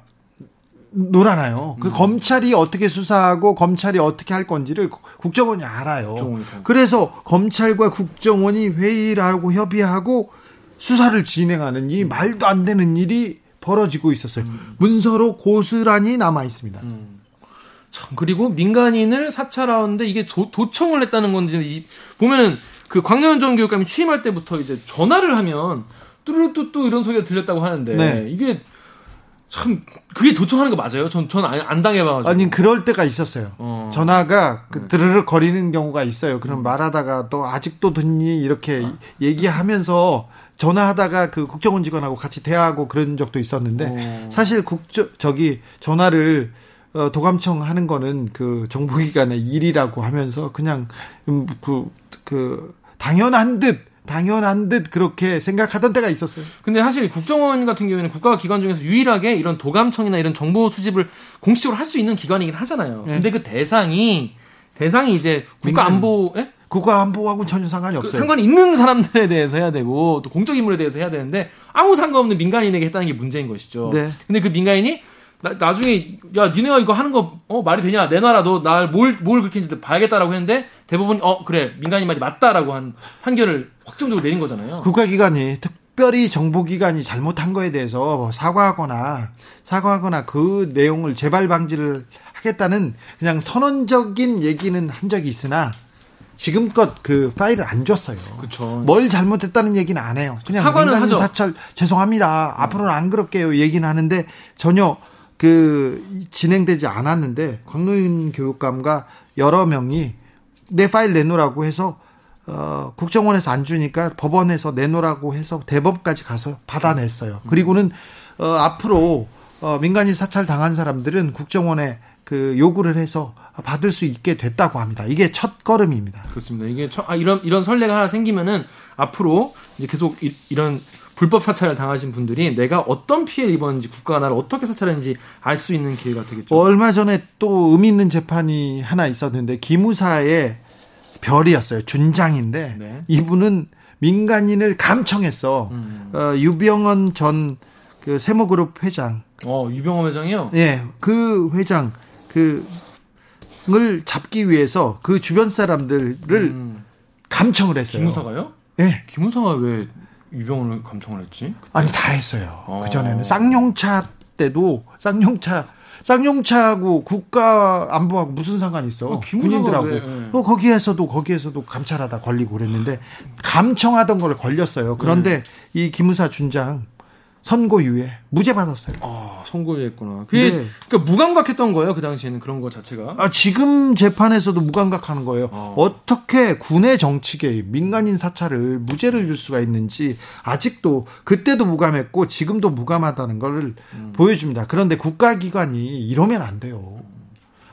놀아나요. 그 음. 검찰이 어떻게 수사하고 검찰이 어떻게 할 건지를 국정원이 알아요. 그래서 검찰과 국정원이 회의를 하고 협의하고 수사를 진행하는 이 말도 안 되는 일이 벌어지고 있었어요. 음. 문서로 고스란히 남아 있습니다. 음. 참 그리고 민간인을 사찰하는데 이게 도, 청을 했다는 건지 보면은 그 광명현 전 교육감이 취임할 때부터 이제 전화를 하면 뚜루뚜뚜 이런 소리가 들렸다고 하는데 네. 이게 참 그게 도청하는 거 맞아요? 전전안 당해봐가지고 아니 그럴 때가 있었어요. 어. 전화가 그 네. 드르륵 거리는 경우가 있어요. 그럼 음. 말하다가 또 아직도 듣니 이렇게 아. 얘기하면서 전화하다가 그 국정원 직원하고 같이 대화하고 그런 적도 있었는데 오. 어. 사실 국정 저기 전화를 어, 도감청 하는 거는 그 정보기관의 일이라고 하면서 그냥 음, 그, 그 당연한 듯 당연한 듯 그렇게 생각하던 때가 있었어요. 근데 사실 국정원 같은 경우에는 국가 기관 중에서 유일하게 이런 도감청이나 이런 정보 수집을 공식적으로 할 수 있는 기관이긴 하잖아요. 네. 근데 그 대상이 대상이 이제 국가 안보 예? 국가안보하고 전혀 상관이 그 없어요. 그 상관이 있는 사람들에 대해서 해야 되고 또 공적 인물에 대해서 해야 되는데 아무 상관없는 민간인에게 했다는 게 문제인 것이죠. 네. 근데 그 민간인이 나, 중에야 니네가 이거 하는 거 어, 말이 되냐 내놔라 너날뭘뭘 뭘 그렇게 했는지 봐야겠다라고 했는데 대부분 어 그래 민간인 말이 맞다라고 한 판결을 확정적으로 내린 거잖아요. 국가기관이 특별히 정보기관이 잘못한 거에 대해서 사과하거나 사과하거나 그 내용을 재발 방지를 하겠다는 그냥 선언적인 얘기는 한 적이 있으나 지금껏 그 파일을 안 줬어요. 그렇죠. 뭘 잘못했다는 얘기는 안 해요. 그냥 사과는 하죠. 사찰 죄송합니다. 음. 앞으로는 안 그럴게요. 얘기는 하는데 전혀 그 진행되지 않았는데 광노윤 교육감과 여러 명이 내 파일 내놓으라고 해서 어, 국정원에서 안 주니까 법원에서 내놓으라고 해서 대법까지 가서 받아냈어요. 음. 그리고는 어, 앞으로 어, 민간인 사찰 당한 사람들은 국정원에 그 요구를 해서 받을 수 있게 됐다고 합니다. 이게 첫 걸음입니다. 그렇습니다. 이게 첫, 아, 이런 이런 선례가 하나 생기면은 앞으로 이제 계속 이, 런 불법 사찰을 당하신 분들이 내가 어떤 피해를 입었는지 국가가 나를 어떻게 사찰했는지 알 수 있는 기회가 되겠죠. 얼마 전에 또 의미 있는 재판이 하나 있었는데 기무사의 별이었어요. 준장인데 네. 이분은 민간인을 감청했어. 음. 어, 유병헌 전그 세모그룹 회장. 어, 유병헌 회장이요? 예, 그 회장 그을 잡기 위해서 그 주변 사람들을 음. 감청을 했어요. 기무사가요? 예. 기무사가 왜 유병헌을 감청을 했지? 아니 다 했어요. 어. 그 전에는 쌍용차 때도 쌍용차 쌍용차하고 국가 안보하고 무슨 상관이 있어? 어, 군인들하고. 왜, 네. 어, 거기에서도 거기에서도 감찰하다 걸리고 그랬는데 감청하던 걸 걸렸어요. 그런데 네. 이 기무사 준장 선고유예 무죄 받았어요. 아 선고유예했구나. 그게 네. 그러니까 무감각했던 거예요 그 당시에는 그런 거 자체가. 아 지금 재판에서도 무감각하는 거예요. 아. 어떻게 군의 정치계 민간인 사찰을 무죄를 줄 수가 있는지 아직도 그때도 무감했고 지금도 무감하다는 걸 음. 보여줍니다. 그런데 국가기관이 이러면 안 돼요.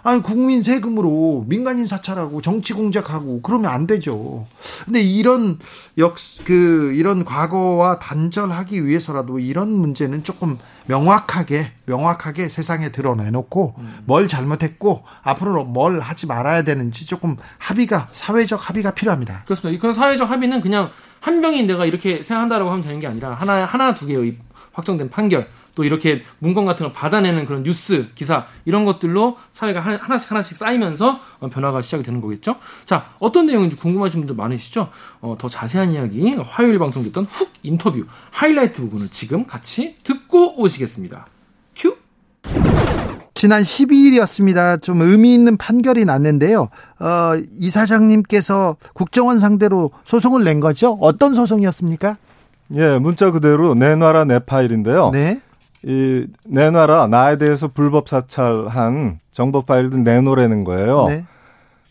아니 국민 세금으로 민간인 사찰하고 정치 공작하고 그러면 안 되죠. 근데 이런 역 그 이런 과거와 단절하기 위해서라도 이런 문제는 조금 명확하게 명확하게 세상에 드러내놓고 음. 뭘 잘못했고 앞으로 뭘 하지 말아야 되는지 조금 합의가 사회적 합의가 필요합니다. 그렇습니다. 이건 사회적 합의는 그냥 한 명이 내가 이렇게 생각한다라고 하면 되는 게 아니라 하나 하나 두 개의 확정된 판결 또 이렇게 문건 같은 걸 받아내는 그런 뉴스 기사 이런 것들로 사회가 하나씩 하나씩 쌓이면서 어, 변화가 시작이 되는 거겠죠. 자 어떤 내용인지 궁금하신 분들 많으시죠. 어, 더 자세한 이야기 화요일 방송됐던 훅 인터뷰 하이라이트 부분을 지금 같이 듣고 오시겠습니다. 큐. 지난 12일이었습니다. 좀 의미 있는 판결이 났는데요. 어, 이 사장님께서 국정원 상대로 소송을 낸 거죠? 어떤 소송이었습니까? 예, 문자 그대로 내놔라 내 파일인데요. 네. 이 내놔라 나에 대해서 불법 사찰한 정보 파일들 내놓으라는 거예요. 네.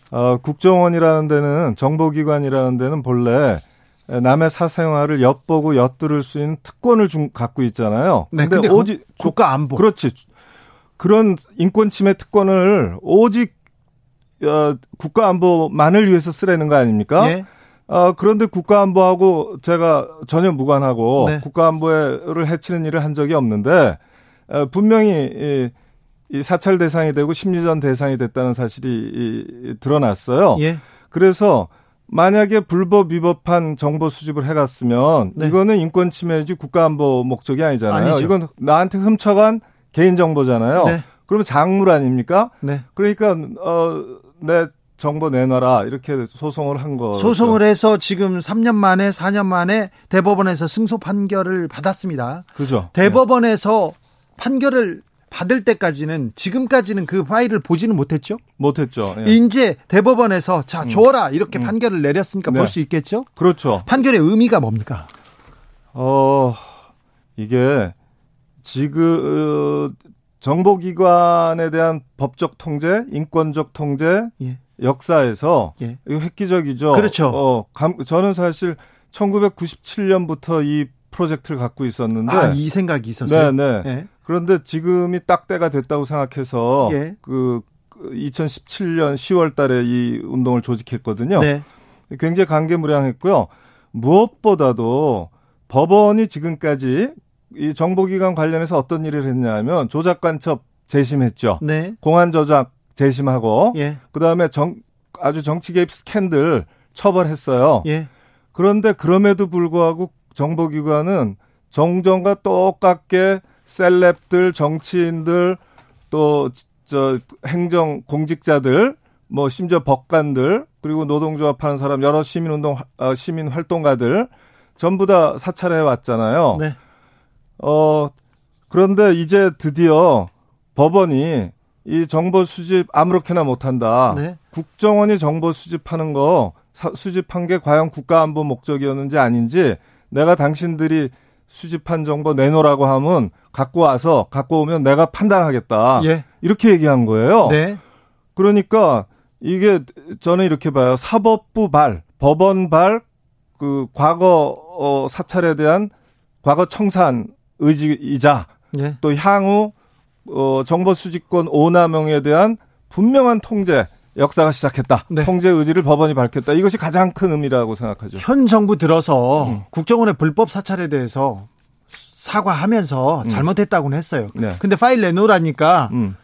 어, 국정원이라는 데는 정보기관이라는 데는 본래 남의 사생활을 엿보고 엿들을 수 있는 특권을 중, 갖고 있잖아요. 네, 근데, 근데 오직 국가 안보 그렇지 그런 인권 침해 특권을 오직 어, 국가 안보만을 위해서 쓰라는 거 아닙니까? 예. 어, 그런데 국가안보하고 제가 전혀 무관하고 네. 국가안보를 해치는 일을 한 적이 없는데 어, 분명히 이, 이 사찰 대상이 되고 심리전 대상이 됐다는 사실이 이, 드러났어요. 예. 그래서 만약에 불법 위법한 정보 수집을 해갔으면 네. 이거는 인권 침해지 국가안보 목적이 아니잖아요. 아니죠. 이건 나한테 훔쳐간 개인 정보잖아요. 네. 그러면 작물 아닙니까? 네. 그러니까 어내 정보 내놔라 이렇게 소송을 한 거. 소송을 해서 지금 3년 만에 4년 만에 대법원에서 승소 판결을 받았습니다. 그죠. 대법원에서 네. 판결을 받을 때까지는 지금까지는 그 파일을 보지는 못했죠. 못했죠. 예. 이제 대법원에서 자 음. 줘라 이렇게 음. 판결을 내렸으니까 네. 볼수 있겠죠. 그렇죠. 판결의 의미가 뭡니까? 어 이게 지금 어, 정보기관에 대한 법적 통제, 인권적 통제, 예. 역사에서 예. 이거 획기적이죠. 그렇죠. 어, 감, 저는 사실 1997년부터 이 프로젝트를 갖고 있었는데 아, 이 생각이 있었어요. 네, 네. 예. 그런데 지금이 딱 때가 됐다고 생각해서 예. 그 2017년 10월 달에 이 운동을 조직했거든요. 네. 굉장히 관계무량했고요. 무엇보다도 법원이 지금까지 이 정보기관 관련해서 어떤 일을 했냐면 조작 간첩 재심했죠. 네. 공안 조작 재심하고 예. 그다음에 정 아주 정치 개입 스캔들 처벌했어요. 예. 그런데 그럼에도 불구하고 정보기관은 정정과 똑같게 셀럽들, 정치인들, 또 저 행정 공직자들, 뭐 심지어 법관들, 그리고 노동조합 하는 사람, 여러 시민운동 어, 시민 활동가들 전부 다 사찰해 왔잖아요. 네. 어 그런데 이제 드디어 법원이 이 정보 수집 아무렇게나 못한다. 네. 국정원이 정보 수집하는 거 사, 수집한 게 과연 국가안보 목적이었는지 아닌지 내가 당신들이 수집한 정보 내놓으라고 하면 갖고 와서 갖고 오면 내가 판단하겠다. 예. 이렇게 얘기한 거예요. 네. 그러니까 이게 저는 이렇게 봐요. 사법부 발, 법원 발, 그 과거 어, 사찰에 대한 과거 청산 의지이자 예. 또 향후 어, 정보 수집권 오남용에 대한 분명한 통제 역사가 시작했다. 네. 통제 의지를 법원이 밝혔다. 이것이 가장 큰 의미라고 생각하죠. 현 정부 들어서 음. 국정원의 불법 사찰에 대해서 사과하면서 음. 잘못했다고는 했어요. 네. 근데 파일 내놓으라니까 음.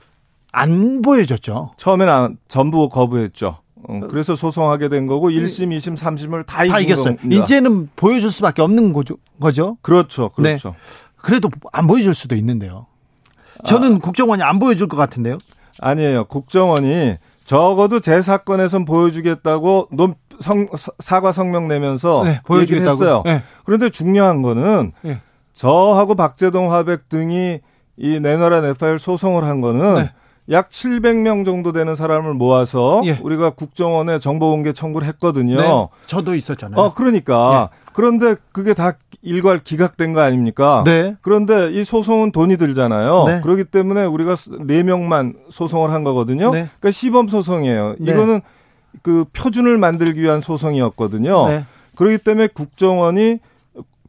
안 보여줬죠. 처음에는 안, 전부 거부했죠. 어, 그래서 소송하게 된 거고 1심, 2심, 3심을 다, 다 이겼어요. 겁니다. 이제는 보여줄 수밖에 없는 거죠. 거죠? 그렇죠. 그렇죠. 네. 그래도 안 보여줄 수도 있는데요. 저는 아. 국정원이 안 보여줄 것 같은데요. 아니에요. 국정원이 적어도 제 사건에선 보여주겠다고 논, 성, 사과 성명 내면서 네, 보여주겠다고 했어요. 네. 그런데 중요한 거는 네. 저하고 박재동 화백 등이 이 내노라 네파일 소송을 한 거는 네. 약 700명 정도 되는 사람을 모아서 예. 우리가 국정원에 정보 공개 청구를 했거든요. 네. 저도 있었잖아요. 어, 그러니까. 예. 그런데 그게 다 일괄 기각된 거 아닙니까? 네. 그런데 이 소송은 돈이 들잖아요. 네. 그렇기 때문에 우리가 4명만 소송을 한 거거든요. 네. 그러니까 시범 소송이에요. 네. 이거는 그 표준을 만들기 위한 소송이었거든요. 네. 그렇기 때문에 국정원이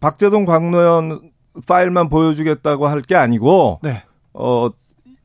박재동 광노현 파일만 보여주겠다고 할 게 아니고 네. 어,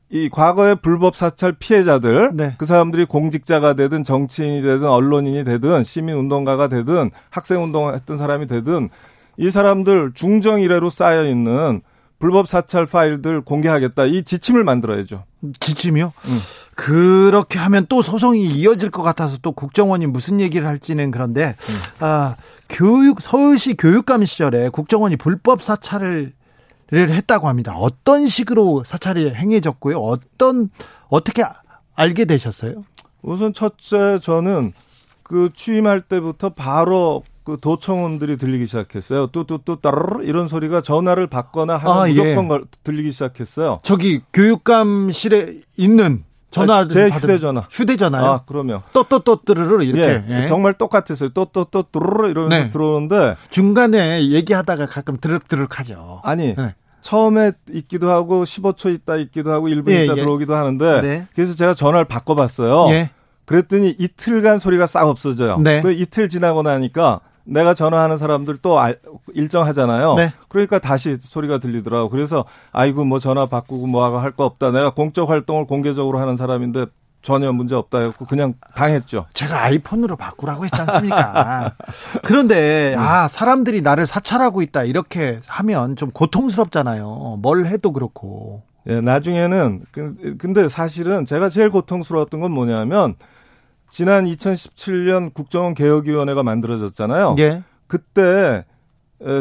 이 과거의 불법 사찰 피해자들 네. 그 사람들이 공직자가 되든 정치인이 되든 언론인이 되든 시민 운동가가 되든 학생 운동을 했던 사람이 되든 이 사람들 중정 이래로 쌓여 있는 불법 사찰 파일들 공개하겠다 이 지침을 만들어야죠. 지침이요? 음. 그렇게 하면 또 소송이 이어질 것 같아서 또 국정원이 무슨 얘기를 할지는 그런데 음. 아 교육 서울시 교육감 시절에 국정원이 불법 사찰을 했다고 합니다. 어떤 식으로 사찰이 행해졌고요? 어떤 어떻게 알게 되셨어요? 우선 첫째 저는 그 취임할 때부터 바로 그 도청원들이 들리기 시작했어요. 뚜뚜뚜 따르르 이런 소리가 전화를 받거나 하면 아, 예. 무조건 예. 들리기 시작했어요. 저기 교육감실에 있는 전화 아, 제 휴대전화. 휴대전화요? 아, 그러면. 또또또 뚜르르 이렇게. 예, 예. 정말 똑같았어요. 또또또 뚜르르 이러면서 네. 들어오는데 중간에 얘기하다가 가끔 드륵드륵 하죠. 아니. 네. 처음에 있기도 하고 15초 있다 있기도 하고 1분 예, 있다 예. 들어오기도 하는데 네. 그래서 제가 전화를 바꿔 봤어요. 예. 그랬더니 이틀간 소리가 싹 없어져요. 네. 그 이틀 지나고 나니까 내가 전화하는 사람들 또 일정하잖아요. 네. 그러니까 다시 소리가 들리더라고. 그래서 아이고 뭐 전화 바꾸고 뭐하고 할 거 없다. 내가 공적 활동을 공개적으로 하는 사람인데 전혀 문제 없다 해고 그냥 당했죠. 제가 아이폰으로 바꾸라고 했지 않습니까? 그런데 아 사람들이 나를 사찰하고 있다 이렇게 하면 좀 고통스럽잖아요. 뭘 해도 그렇고. 예, 나중에는 그, 근데 사실은 제가 제일 고통스러웠던 건 뭐냐면 지난 2017년 국정원 개혁위원회가 만들어졌잖아요. 예. 그때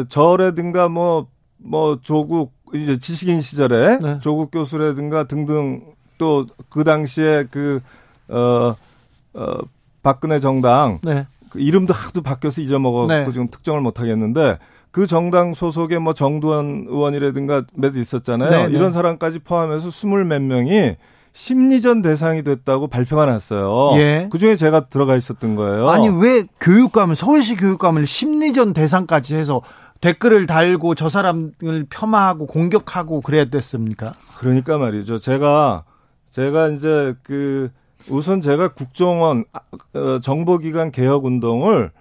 저라든가 뭐뭐 뭐 조국 이제 지식인 시절에 네. 조국 교수라든가 등등 또 그 당시에 그 어, 어, 박근혜 정당 네. 그 이름도 하도 바뀌어서 잊어먹었고 네. 지금 특정을 못 하겠는데 그 정당 소속의 뭐 정두원 의원이라든가 몇 있었잖아요. 네, 네. 이런 사람까지 포함해서 스물 몇 명이 심리전 대상이 됐다고 발표가 났어요. 예. 그 중에 제가 들어가 있었던 거예요. 아니 왜 교육감을 서울시 교육감을 심리전 대상까지 해서 댓글을 달고 저 사람을 폄하하고 공격하고 그래야 됐습니까? 그러니까 말이죠. 제가 제가 이제 그 우선 제가 국정원 아, 어, 정보기관 개혁 운동을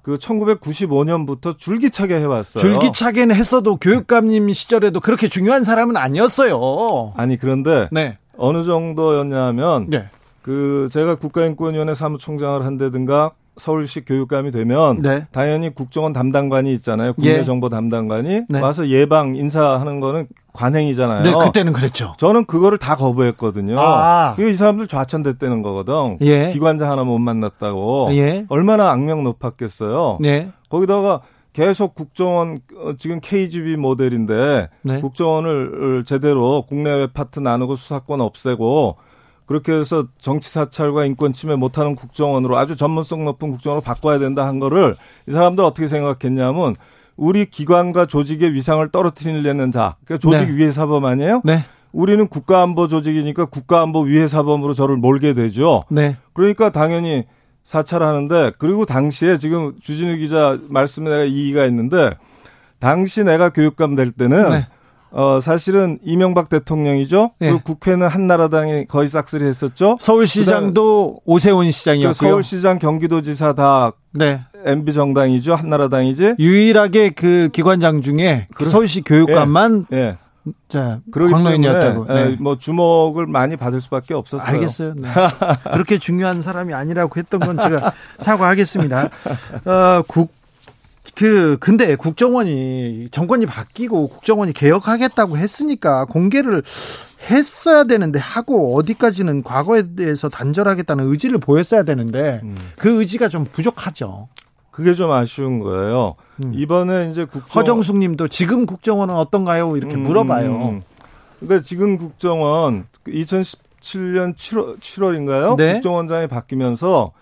그 1995년부터 줄기차게 해왔어요. 줄기차게는 했어도 교육감님 시절에도 그렇게 중요한 사람은 아니었어요. 아니 그런데 네. 어느 정도였냐면 네. 그 제가 국가인권위원회 사무총장을 한다든가 서울시 교육감이 되면 네. 당연히 국정원 담당관이 있잖아요. 국내 정보 예. 담당관이 네. 와서 예방 인사하는 거는 관행이잖아요. 네, 그때는 그랬죠. 저는 그거를 다 거부했거든요. 아. 그게 이 사람들 좌천됐다는 거거든. 예. 기관장 하나 못 만났다고. 예. 얼마나 악명 높았겠어요. 네. 거기다가 계속 국정원 어, 지금 KGB 모델인데 네. 국정원을 제대로 국내외 파트 나누고 수사권 없애고 그렇게 해서 정치 사찰과 인권 침해 못하는 국정원으로 아주 전문성 높은 국정원으로 바꿔야 된다 한 거를 이 사람들 어떻게 생각했냐면 우리 기관과 조직의 위상을 떨어뜨리려는 자, 그러니까 조직 네. 위해 사범 아니에요? 네. 우리는 국가안보 조직이니까 국가안보 위해 사범으로 저를 몰게 되죠. 네. 그러니까 당연히 사찰하는데 그리고 당시에 지금 주진우 기자 말씀에 내가 이의가 있는데 당시 내가 교육감 될 때는 네. 어 사실은 이명박 대통령이죠. 네. 그 국회는 한나라당이 거의 싹쓸이 했었죠. 서울시장도 오세훈 시장이었고요. 그 서울시장, 경기도지사 다 네. MB 정당이죠. 한나라당이지. 유일하게 그 기관장 중에 그 서울시 교육감만 예. 예. 자, 광노인이었다고. 네. 네. 뭐 주목을 많이 받을 수밖에 없었어요. 알겠어요. 네. 그렇게 중요한 사람이 아니라고 했던 건 제가 사과하겠습니다. 어, 국, 그, 근데 국정원이, 정권이 바뀌고 국정원이 개혁하겠다고 했으니까 공개를 했어야 되는데 하고 어디까지는 과거에 대해서 단절하겠다는 의지를 보였어야 되는데 음. 그 의지가 좀 부족하죠. 그게 좀 아쉬운 거예요. 음. 이번에 이제 국정 허정숙 님도 지금 국정원은 어떤가요? 이렇게 음, 물어봐요. 음. 그러니까 지금 국정원 2017년 7월 7월인가요? 네. 국정원장이 바뀌면서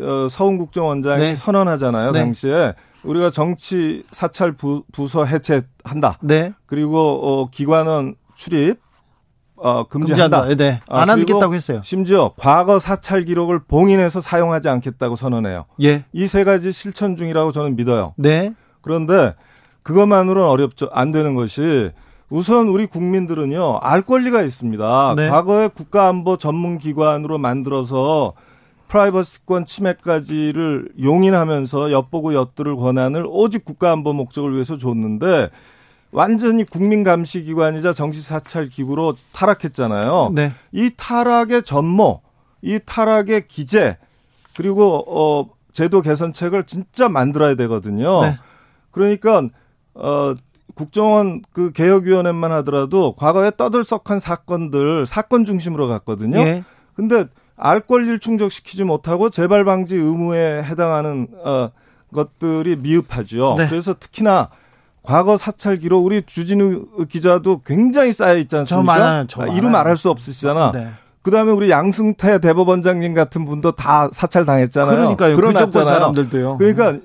어, 서훈 국정원장이 네. 선언하잖아요. 네. 당시에 우리가 정치 사찰 부, 부서 해체한다. 네. 그리고 어, 기관원 출입 어, 금지한다. 금지한다. 네. 아, 안 하겠다고 했어요. 심지어 과거 사찰 기록을 봉인해서 사용하지 않겠다고 선언해요. 예. 이 세 가지 실천 중이라고 저는 믿어요. 네. 그런데 그것만으로는 어렵죠. 안 되는 것이 우선 우리 국민들은요 알 권리가 있습니다. 네. 과거에 국가안보 전문기관으로 만들어서 프라이버시권 침해까지를 용인하면서 엿보고 엿들을 권한을 오직 국가안보 목적을 위해서 줬는데 완전히 국민 감시 기관이자 정치 사찰 기구로 타락했잖아요. 네. 이 타락의 전모, 이 타락의 기제 그리고 어 제도 개선책을 진짜 만들어야 되거든요. 네. 그러니까 어 국정원 그 개혁위원회만 하더라도 과거에 떠들썩한 사건들 사건 중심으로 갔거든요. 예. 근데 알 권리를 충족시키지 못하고 재발 방지 의무에 해당하는 어 것들이 미흡하죠. 네. 그래서 특히나 과거 사찰 기록 우리 주진우 기자도 굉장히 쌓여 있지 않습니까? 저 많아요. 저 많아요. 이름 말할 수 없으시잖아. 네. 그다음에 우리 양승태 대법원장님 같은 분도 다 사찰 당했잖아요. 그러니까요. 그 사람들도요. 그러니까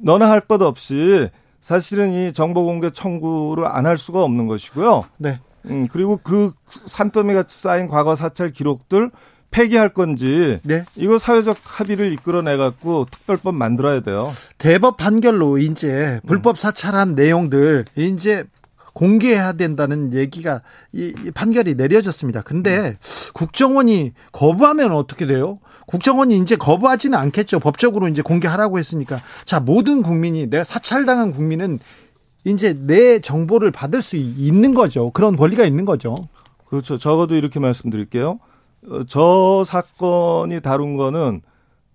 너나 할 것 없이 사실은 이 정보 공개 청구를 안 할 수가 없는 것이고요. 네. 음, 그리고 그 산더미 같이 쌓인 과거 사찰 기록들 폐기할 건지 네. 이거 사회적 합의를 이끌어내 갖고 특별법 만들어야 돼요. 대법 판결로 이제 불법 사찰한 음. 내용들 이제 공개해야 된다는 얘기가 이, 이 판결이 내려졌습니다. 근데 음. 국정원이 거부하면 어떻게 돼요? 국정원이 이제 거부하지는 않겠죠. 법적으로 이제 공개하라고 했으니까. 자, 모든 국민이 내가 사찰당한 국민은 이제 내 정보를 받을 수 있는 거죠. 그런 권리가 있는 거죠. 그렇죠. 적어도 이렇게 말씀드릴게요. 어, 저 사건이 다룬 거는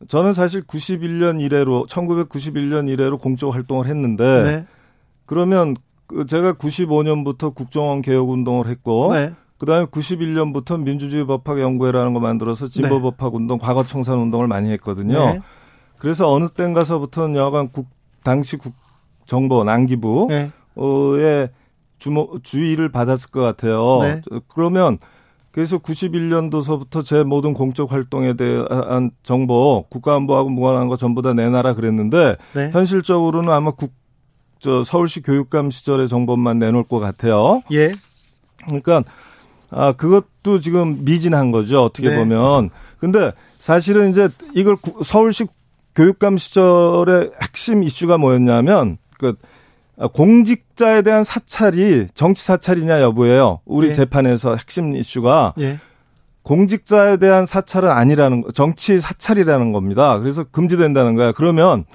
저는 사실 91년 이래로 1991년 이래로 공적 활동을 했는데 네. 그러면 그 제가 95년부터 국정원 개혁 운동을 했고 네. 그다음에 91년부터 민주주의 법학 연구회라는 거 만들어서 진보 네. 법학 운동, 과거 청산 운동을 많이 했거든요. 네. 그래서 어느 땐 가서부터는 여간 국 당시 국 정보 난기부의 네. 주모, 주의를 받았을 것 같아요. 네. 그러면 그래서 91년도서부터 제 모든 공적 활동에 대한 정보, 국가안보하고 무관한 거 전부 다 내놔라 그랬는데 네. 현실적으로는 아마 국, 저 서울시 교육감 시절의 정보만 내놓을 것 같아요. 예. 그러니까 아 그것도 지금 미진한 거죠 어떻게 네. 보면. 근데 사실은 이제 이걸 서울시 교육감 시절의 핵심 이슈가 뭐였냐면 그 아, 공직자에 대한 사찰이 정치 사찰이냐 여부예요. 우리 예. 재판에서 핵심 이슈가 예. 공직자에 대한 사찰은 아니라는 정치 사찰이라는 겁니다. 그래서 금지된다는 거야. 그러면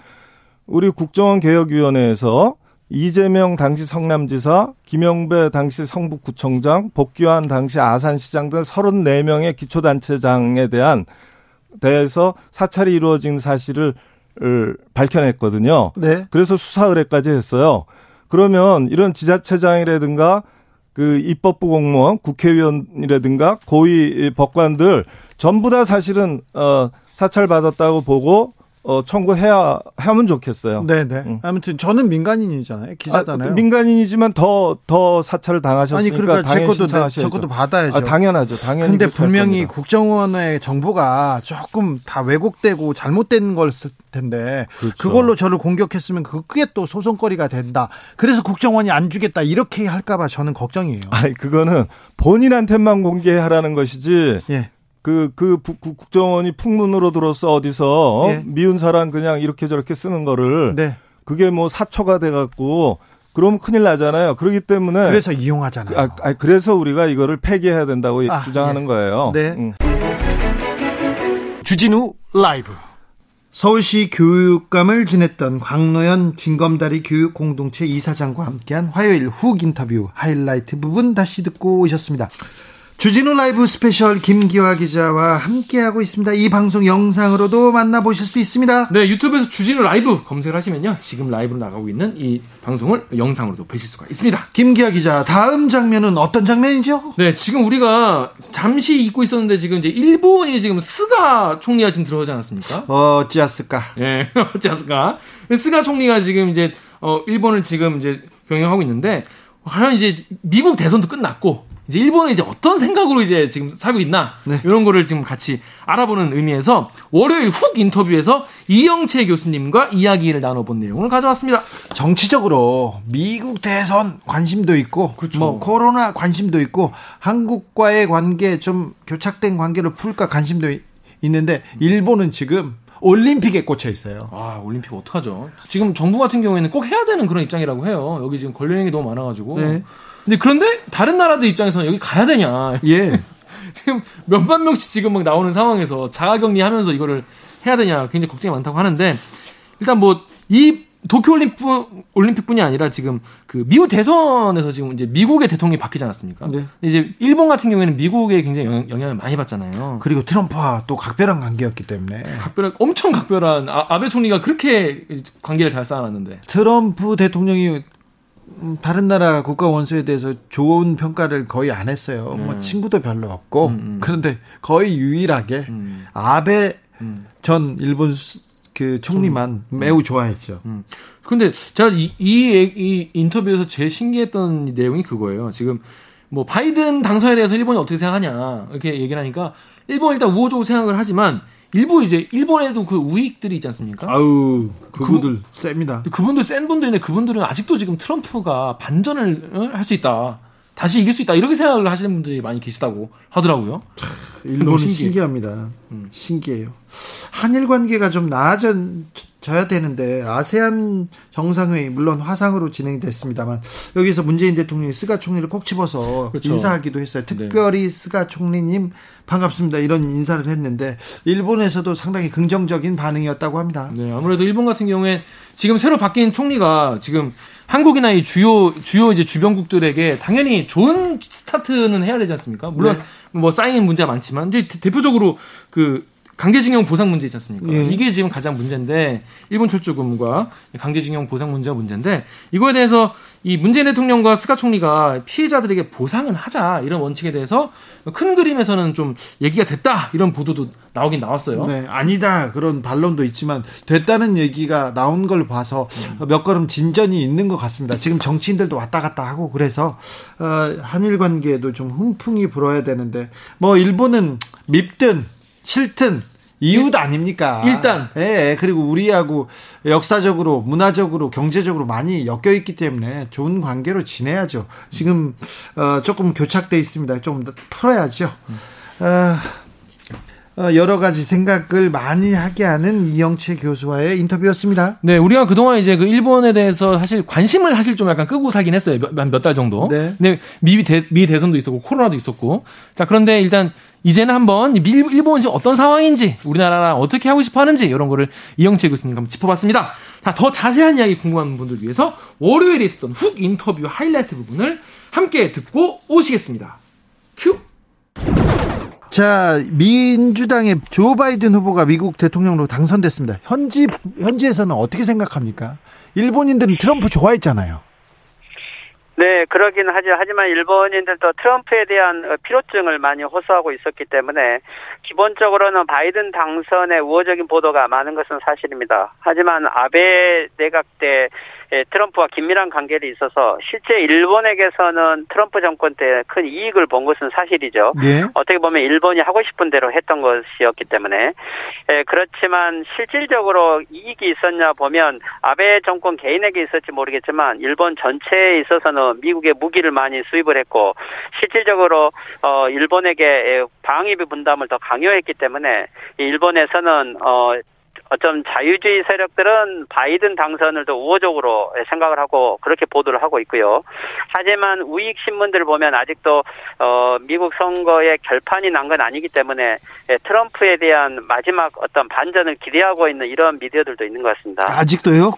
우리 국정원 개혁위원회에서 이재명 당시 성남지사, 김영배 당시 성북구청장, 복귀한 당시 아산시장 등 34명의 기초단체장에 대한 대해서 사찰이 이루어진 사실을 밝혀냈거든요. 네. 그래서 수사 의뢰까지 했어요. 그러면 이런 지자체장이라든가 그 입법부 공무원, 국회의원이라든가 고위 법관들 전부 다 사실은 어 사찰 받았다고 보고 어, 청구해야 하면 좋겠어요. 네네. 응. 아무튼 저는 민간인이잖아요. 기자잖아요. 아, 민간인이지만 더, 더 사찰을 당하셨으니까 아니, 그러니까 당연히 제 것도, 제 것도 받아야죠. 아, 당연하죠. 당연히. 근데 분명히 국정원의 정보가 조금 다 왜곡되고 잘못된 걸 텐데 그렇죠. 그걸로 저를 공격했으면 그게 또 소송거리가 된다. 그래서 국정원이 안 주겠다 이렇게 할까봐 저는 걱정이에요. 아니 그거는 본인한테만 공개하라는 것이지. 예. 그, 그 국정원이 풍문으로 들어서 어디서 네. 미운 사람 그냥 이렇게 저렇게 쓰는 거를 네. 그게 뭐 사초가 돼갖고 그럼 큰일 나잖아요. 그렇기 때문에 그래서 이용하잖아요. 아, 아 그래서 우리가 이거를 폐기해야 된다고 아, 주장하는 예. 거예요. 네. 응. 주진우 라이브. 서울시 교육감을 지냈던 곽노현 징검다리 교육 공동체 이사장과 함께한 화요일 훅 인터뷰 하이라이트 부분 다시 듣고 오셨습니다. 주진우 라이브 스페셜 김기화 기자와 함께하고 있습니다. 이 방송 영상으로도 만나보실 수 있습니다. 네, 유튜브에서 주진우 라이브 검색을 하시면요. 지금 라이브로 나가고 있는 이 방송을 영상으로도 보실 수가 있습니다. 김기화 기자, 다음 장면은 어떤 장면이죠? 네, 지금 우리가 잠시 잊고 있었는데 지금 이제 일본이 지금 스가 총리가 지금 들어오지 않았습니까? 어찌했을까? 예, 네, 어찌했을까? 스가 총리가 지금 이제 어 일본을 지금 이제 경영하고 있는데 과연 이제 미국 대선도 끝났고 이제 일본은 이제 어떤 생각으로 이제 지금 살고 있나 네. 이런 거를 지금 같이 알아보는 의미에서 월요일 훅 인터뷰에서 이영채 교수님과 이야기를 나눠본 내용을 가져왔습니다. 정치적으로 미국 대선 관심도 있고 그렇죠. 뭐 코로나 관심도 있고 한국과의 관계 좀 교착된 관계를 풀까 관심도 있는데 일본은 지금 올림픽에 꽂혀 있어요. 아, 올림픽 어떡하죠? 지금 정부 같은 경우에는 꼭 해야 되는 그런 입장이라고 해요. 여기 지금 관련이 너무 많아가지고. 네. 근데 그런데 다른 나라들 입장에서는 여기 가야 되냐. 예. 지금 몇만 명씩 지금 막 나오는 상황에서 자가격리 하면서 이거를 해야 되냐 굉장히 걱정이 많다고 하는데 일단 뭐 이 도쿄 올림픽 올림픽 뿐이 아니라 지금 그 미국 대선에서 지금 이제 미국의 대통령이 바뀌지 않았습니까? 네. 이제 일본 같은 경우에는 미국에 굉장히 영 향, 을 많이 받잖아요. 그리고 트럼프와 또 각별한 관계였기 때문에 각별한 엄청 각별한 아, 베 총리가 그렇게 관계를 잘 쌓아놨는데 트럼프 대통령이 음, 다른 나라 국가 원수에 대해서 좋은 평가를 거의 안 했어요. 음. 뭐 네. 친구도 별로 없고 음, 음. 그런데 거의 유일하게 음. 아베 음. 전 일본 그 총리만 매우 좋아했죠. 근데 제가 이, 이, 이 인터뷰에서 제일 신기했던 내용이 그거예요. 지금 뭐 바이든 당선에 대해서 일본이 어떻게 생각하냐 이렇게 얘기를 하니까 일본 일단 우호적으로 생각을 하지만 일부 이제 일본에도 그 우익들이 있지 않습니까? 아우 그분들 그, 셉니다. 그분들 센 분들인데 그분들은 아직도 지금 트럼프가 반전을 어, 할수 있다. 다시 이길 수 있다. 이렇게 생각을 하시는 분들이 많이 계시다고 하더라고요. 일본은 신기합니다. 음. 신기해요. 한일 관계가 좀 나아 져야 되는데 아세안 정상회의 물론 화상으로 진행됐습니다만 여기서 문재인 대통령이 스가 총리를 꼭 집어서 그렇죠. 인사하기도 했어요. 네. 특별히 네. 스가 총리님 반갑습니다 이런 인사를 했는데 일본에서도 상당히 긍정적인 반응이었다고 합니다. 네, 아무래도 일본 같은 경우에 지금 새로 바뀐 총리가 지금 한국이나 이 주요 주요 이제 주변국들에게 당연히 좋은 스타트는 해야 되지 않습니까? 물론 네. 뭐 쌓인 문제가 많지만 이제 대표적으로 그 강제징용 보상 문제 있지 않습니까? 예. 이게 지금 가장 문제인데 일본 철조금과 강제징용 보상 문제가 문제인데 이거에 대해서 이 문재인 대통령과 스가 총리가 피해자들에게 보상은 하자 이런 원칙에 대해서 큰 그림에서는 좀 얘기가 됐다 이런 보도도 나오긴 나왔어요. 네, 아니다 그런 반론도 있지만 됐다는 얘기가 나온 걸 봐서 음. 몇 걸음 진전이 있는 것 같습니다. 지금 정치인들도 왔다 갔다 하고 그래서 어, 한일 관계에도 좀 훈풍이 불어야 되는데 뭐 일본은 밉든 싫든 이웃 아닙니까? 일단. 예, 그리고 우리하고 역사적으로, 문화적으로, 경제적으로 많이 엮여 있기 때문에 좋은 관계로 지내야죠. 지금, 어, 조금 교착돼 있습니다. 좀 풀어야죠. 어, 어, 여러 가지 생각을 많이 하게 하는 이영채 교수와의 인터뷰였습니다. 네, 우리가 그동안 이제 그 일본에 대해서 사실 관심을 사실 좀 약간 끄고 살긴 했어요. 한몇달 정도. 네. 근데 미, 대, 미 대선도 있었고, 코로나도 있었고. 자, 그런데 일단 이제는 한번 일본이 어떤 상황인지 우리나라랑 어떻게 하고 싶어 하는지 이런 거를 이영채 교수님과 한번 짚어봤습니다. 자, 더 자세한 이야기 궁금한 분들 위해서 월요일에 있었던 훅 인터뷰 하이라이트 부분을 함께 듣고 오시겠습니다. 큐! 자, 민주당의 조 바이든 후보가 미국 대통령으로 당선됐습니다. 현지, 현지에서는 어떻게 생각합니까? 일본인들은 트럼프 좋아했잖아요. 네, 그러긴 하죠. 하지만 일본인들도 트럼프에 대한 어, 필요증을 많이 호소하고 있었기 때문에 기본적으로는 바이든 당선의 우호적인 보도가 많은 것은 사실입니다. 하지만 아베 내각 때 예, 트럼프와 긴밀한 관계를 있어서 실제 일본에게서는 트럼프 정권 때 큰 이익을 본 것은 사실이죠. 네. 어떻게 보면 일본이 하고 싶은 대로 했던 것이었기 때문에 예, 그렇지만 실질적으로 이익이 있었냐 보면 아베 정권 개인에게 있었지 모르겠지만 일본 전체에 있어서는 미국의 무기를 많이 수입을 했고 실질적으로 어 일본에게 방위비 분담을 더 강요했기 때문에 일본에서는 어 어쩜 자유주의 세력들은 바이든 당선을 더 우호적으로 생각을 하고 그렇게 보도를 하고 있고요. 하지만 우익 신문들 보면 아직도 어, 미국 선거에 결판이 난 건 아니기 때문에 예, 트럼프에 대한 마지막 어떤 반전을 기대하고 있는 이런 미디어들도 있는 것 같습니다. 아직도요?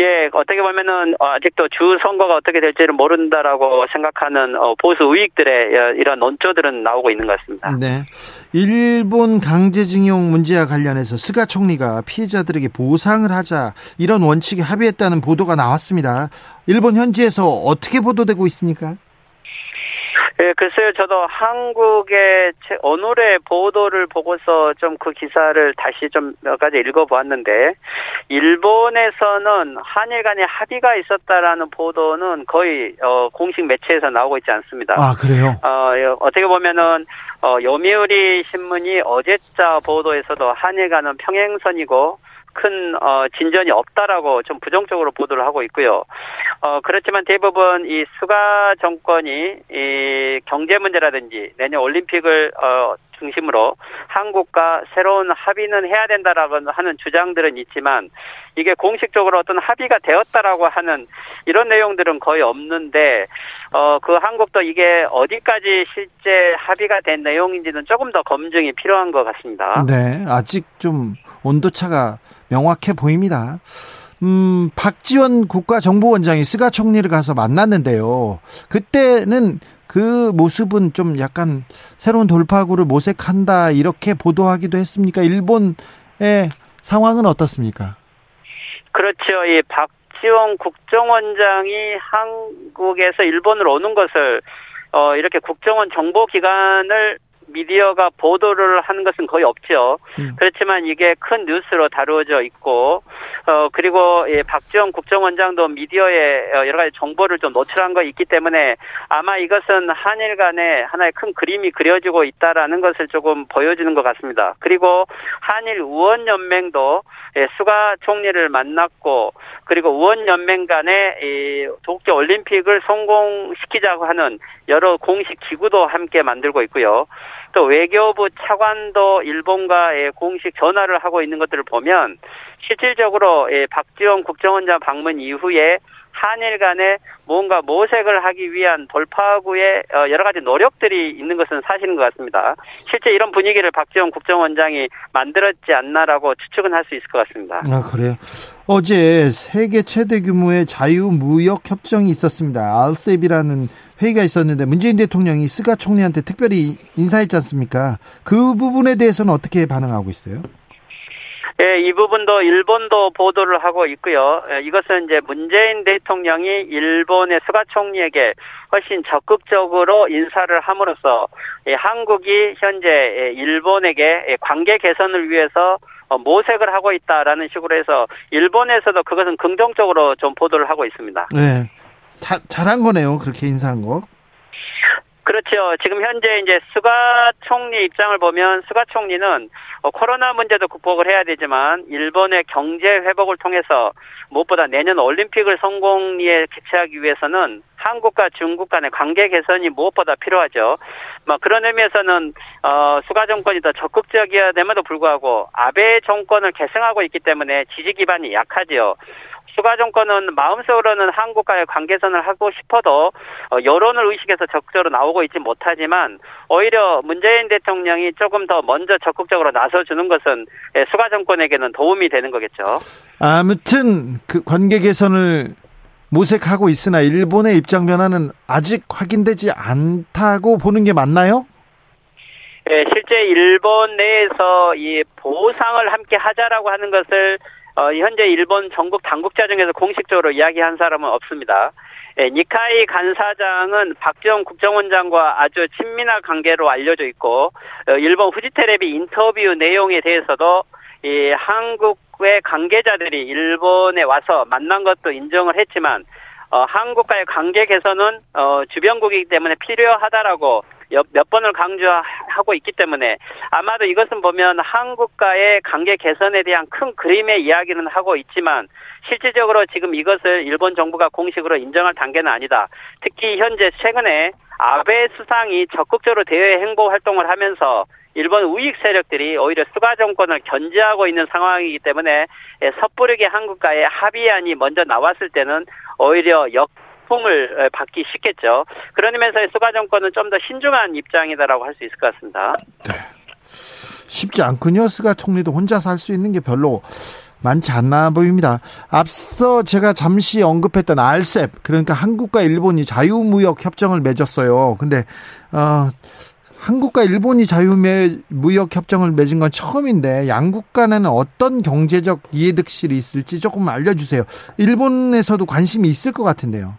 예, 어떻게 보면은 어, 아직도 주 선거가 어떻게 될지를 모른다라고 생각하는 어, 보수 우익들의 어, 이런 논조들은 나오고 있는 것 같습니다. 네. 일본 강제징용 문제와 관련해서 스가 총리가 피해자들에게 보상을 하자 이런 원칙에 합의했다는 보도가 나왔습니다. 일본 현지에서 어떻게 보도되고 있습니까? 예, 글쎄요, 저도 한국의 오늘의 보도를 보고서 좀 그 기사를 다시 좀 몇 가지 읽어보았는데, 일본에서는 한일 간의 합의가 있었다라는 보도는 거의, 어, 공식 매체에서 나오고 있지 않습니다. 아, 그래요? 어, 예, 어떻게 보면은, 어, 요미우리 신문이 어제자 보도에서도 한일 간은 평행선이고, 큰 어, 진전이 없다라고 좀 부정적으로 보도를 하고 있고요. 어, 그렇지만 대부분 이 수가 정권이 이 경제 문제라든지 내년 올림픽을 어, 중심으로 한국과 새로운 합의는 해야 된다라고 하는 주장들은 있지만 이게 공식적으로 어떤 합의가 되었다라고 하는 이런 내용들은 거의 없는데 어 그 한국도 이게 어디까지 실제 합의가 된 내용인지는 조금 더 검증이 필요한 것 같습니다. 네, 아직 좀 온도 차가 명확해 보입니다. 음, 박지원 국가정보원장이 스가 총리를 가서 만났는데요. 그때는 그 모습은 좀 약간 새로운 돌파구를 모색한다 이렇게 보도하기도 했습니까? 일본의 상황은 어떻습니까? 그렇죠. 이 박지원 국정원장이 한국에서 일본으로 오는 것을 어 이렇게 국정원 정보기관을 미디어가 보도를 하는 것은 거의 없죠. 음. 그렇지만 이게 큰 뉴스로 다루어져 있고, 어, 그리고 예, 박지원 국정원장도 미디어에 어, 여러 가지 정보를 좀 노출한 거 있기 때문에 아마 이것은 한일 간에 하나의 큰 그림이 그려지고 있다라는 것을 조금 보여주는 것 같습니다. 그리고 한일 의원연맹도 예, 수가 총리를 만났고, 그리고 의원연맹 간에 이 도쿄 올림픽을 성공시키자고 하는 여러 공식 기구도 함께 만들고 있고요. 또 외교부 차관도 일본과의 공식 전화를 하고 있는 것들을 보면 실질적으로 예, 박지원 국정원장 방문 이후에 한일 간에 뭔가 모색을 하기 위한 돌파구의 어, 여러 가지 노력들이 있는 것은 사실인 것 같습니다. 실제 이런 분위기를 박지원 국정원장이 만들었지 않나라고 추측은 할 수 있을 것 같습니다. 아, 그래요? 어제 세계 최대 규모의 자유무역 협정이 있었습니다. 알셉이라는 회의가 있었는데 문재인 대통령이 스가 총리한테 특별히 인사했지 않습니까? 그 부분에 대해서는 어떻게 반응하고 있어요? 예, 이 부분도 일본도 보도를 하고 있고요. 예, 이것은 이제 문재인 대통령이 일본의 스가 총리에게 훨씬 적극적으로 인사를 함으로써 예, 한국이 현재 예, 일본에게 예, 관계 개선을 위해서 어, 모색을 하고 있다라는 식으로 해서 일본에서도 그것은 긍정적으로 좀 보도를 하고 있습니다. 네. 자, 잘한 거네요. 그렇게 인사한 거. 그렇죠. 지금 현재 이제 스가 총리 입장을 보면 스가 총리는 어, 코로나 문제도 극복을 해야 되지만 일본의 경제 회복을 통해서 무엇보다 내년 올림픽을 성공리에 개최하기 위해서는 한국과 중국 간의 관계 개선이 무엇보다 필요하죠. 뭐 그런 의미에서는 어, 수가 정권이 더 적극적이어야 됨에도 불구하고 아베 정권을 계승하고 있기 때문에 지지 기반이 약하지요. 수가 정권은 마음속으로는 한국과의 관계선을 하고 싶어도 어, 여론을 의식해서 적극적으로 나오고 있지 못하지만 오히려 문재인 대통령이 조금 더 먼저 적극적으로 나서주는 것은 예, 수가 정권에게는 도움이 되는 거겠죠. 아무튼 그 관계 개선을 모색하고 있으나 일본의 입장 변화는 아직 확인되지 않다고 보는 게 맞나요? 예, 실제 일본 내에서 이 보상을 함께 하자라고 하는 것을 어, 현재 일본 전국 당국자 중에서 공식적으로 이야기한 사람은 없습니다. 예, 니카이 간사장은 박지원 국정원장과 아주 친밀한 관계로 알려져 있고 어, 일본 후지테레비 인터뷰 내용에 대해서도 이 한국의 관계자들이 일본에 와서 만난 것도 인정을 했지만 어, 한국과의 관계 개선은 어, 주변국이기 때문에 필요하다라고 몇 번을 강조하고 있기 때문에 아마도 이것은 보면 한국과의 관계 개선에 대한 큰 그림의 이야기는 하고 있지만 실질적으로 지금 이것을 일본 정부가 공식으로 인정할 단계는 아니다. 특히 현재 최근에 아베 수상이 적극적으로 대외 행보 활동을 하면서 일본 우익 세력들이 오히려 수가 정권을 견제하고 있는 상황이기 때문에 섣부르게 한국과의 합의안이 먼저 나왔을 때는 오히려 역 풍을 받기 쉽겠죠. 의미에서 수가 정권은 좀 더 신중한 입장이다라고 할 수 있을 것 같습니다. 네. 쉽지 않군요. 스가 총리도 혼자서 할 수 있는 게 별로 많지 않나 보입니다. 앞서 제가 잠시 언급했던 알셉 그러니까 한국과 일본이 자유무역 협정을 맺었어요. 근데 어 한국과 일본이 자유무역 협정을 맺은 건 처음인데 양국 간에는 어떤 경제적 이해득실이 있을지 조금 알려주세요. 일본에서도 관심이 있을 것 같은데요.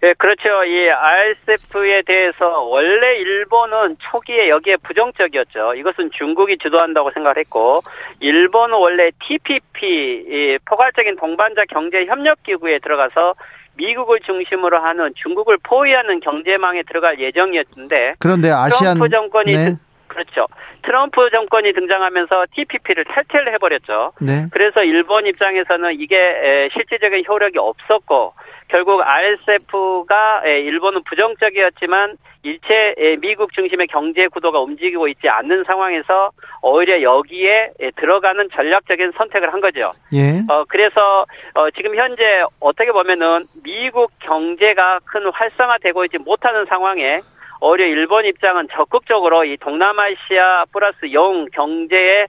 네, 그렇죠. 이 RCEP에 대해서 원래 일본은 초기에 여기에 부정적이었죠. 이것은 중국이 주도한다고 생각했고, 일본은 원래 TPP, 포괄적인 동반자 경제 협력 기구에 들어가서 미국을 중심으로 하는 중국을 포위하는 경제망에 들어갈 예정이었는데 그런데 아시안 트럼프 정권이 네. 그렇죠. 트럼프 정권이 등장하면서 TPP를 탈퇴를 해버렸죠. 네. 그래서 일본 입장에서는 이게 실질적인 효력이 없었고 결국 RCEP가 일본은 부정적이었지만 일체 미국 중심의 경제 구도가 움직이고 있지 않는 상황에서 오히려 여기에 들어가는 전략적인 선택을 한 거죠. 예. 어 그래서 어 지금 현재 어떻게 보면은 미국 경제가 큰 활성화되고 있지 못하는 상황에 오히려 일본 입장은 적극적으로 이 동남아시아 플러스 영 경제에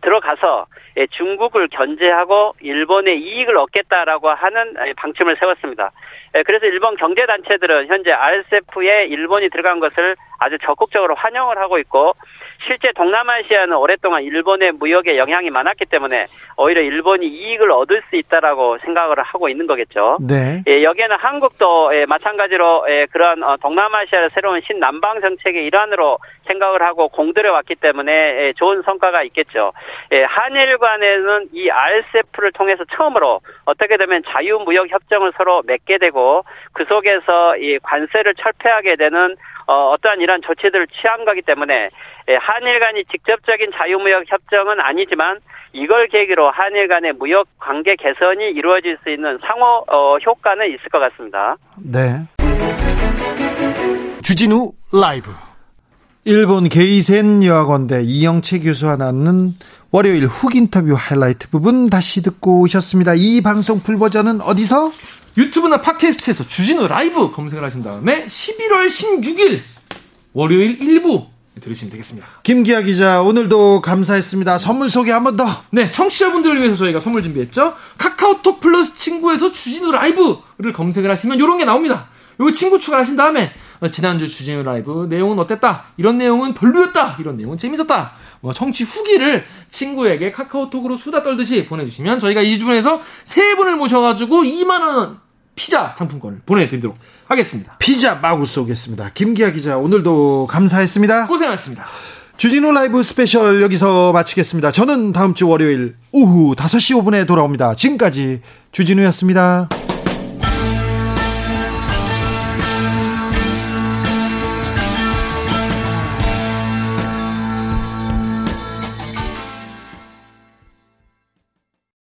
들어가서 중국을 견제하고 일본의 이익을 얻겠다라고 하는 방침을 세웠습니다. 그래서 일본 경제단체들은 현재 RCEP에 일본이 들어간 것을 아주 적극적으로 환영을 하고 있고 실제 동남아시아는 오랫동안 일본의 무역에 영향이 많았기 때문에 오히려 일본이 이익을 얻을 수 있다라고 생각을 하고 있는 거겠죠. 네. 예, 여기에는 한국도 예, 마찬가지로 예, 그런 어, 동남아시아의 새로운 신남방 정책의 일환으로 생각을 하고 공들여 왔기 때문에 예, 좋은 성과가 있겠죠. 예, 한일 간에는 이 RCEP를 통해서 처음으로 어떻게 되면 자유무역 협정을 서로 맺게 되고 그 속에서 이 관세를 철폐하게 되는 어, 어떠한 이런 조치들을 취한 거기 때문에 예, 한일 간이 직접적인 자유무역 협정은 아니지만 이걸 계기로 한일 간의 무역 관계 개선이 이루어질 수 있는 상호 어, 효과는 있을 것 같습니다. 네. 주진우 라이브. 일본 게이센 여학원대 이영채 교수와 나눈 월요일 훅 인터뷰 하이라이트 부분 다시 듣고 오셨습니다. 이 방송 full 버전은 어디서? 유튜브나 팟캐스트에서 주진우 라이브 검색을 하신 다음에 11월 16일 월요일 1부 들으시면 되겠습니다. 김기화 기자 오늘도 감사했습니다. 선물 소개 한 번 더. 네, 청취자분들을 위해서 저희가 선물 준비했죠. 카카오톡 플러스 친구에서 주진우 라이브를 검색을 하시면 이런 게 나옵니다. 요거 친구 추가하신 다음에 어, 지난주 주진우 라이브 내용은 어땠다? 이런 내용은 별로였다. 이런 내용은 재밌었다. 뭐 청취 후기를 친구에게 카카오톡으로 수다 떨듯이 보내주시면 저희가 이 중에서 세 분을 모셔가지고 2만 원 피자 상품권을 보내드리도록 하겠습니다. 피자 마구 쏘겠습니다. 김기화 기자 오늘도 감사했습니다. 고생하셨습니다. 주진우 라이브 스페셜 여기서 마치겠습니다. 저는 다음 주 월요일 오후 5시 5분에 돌아옵니다. 지금까지 주진우였습니다.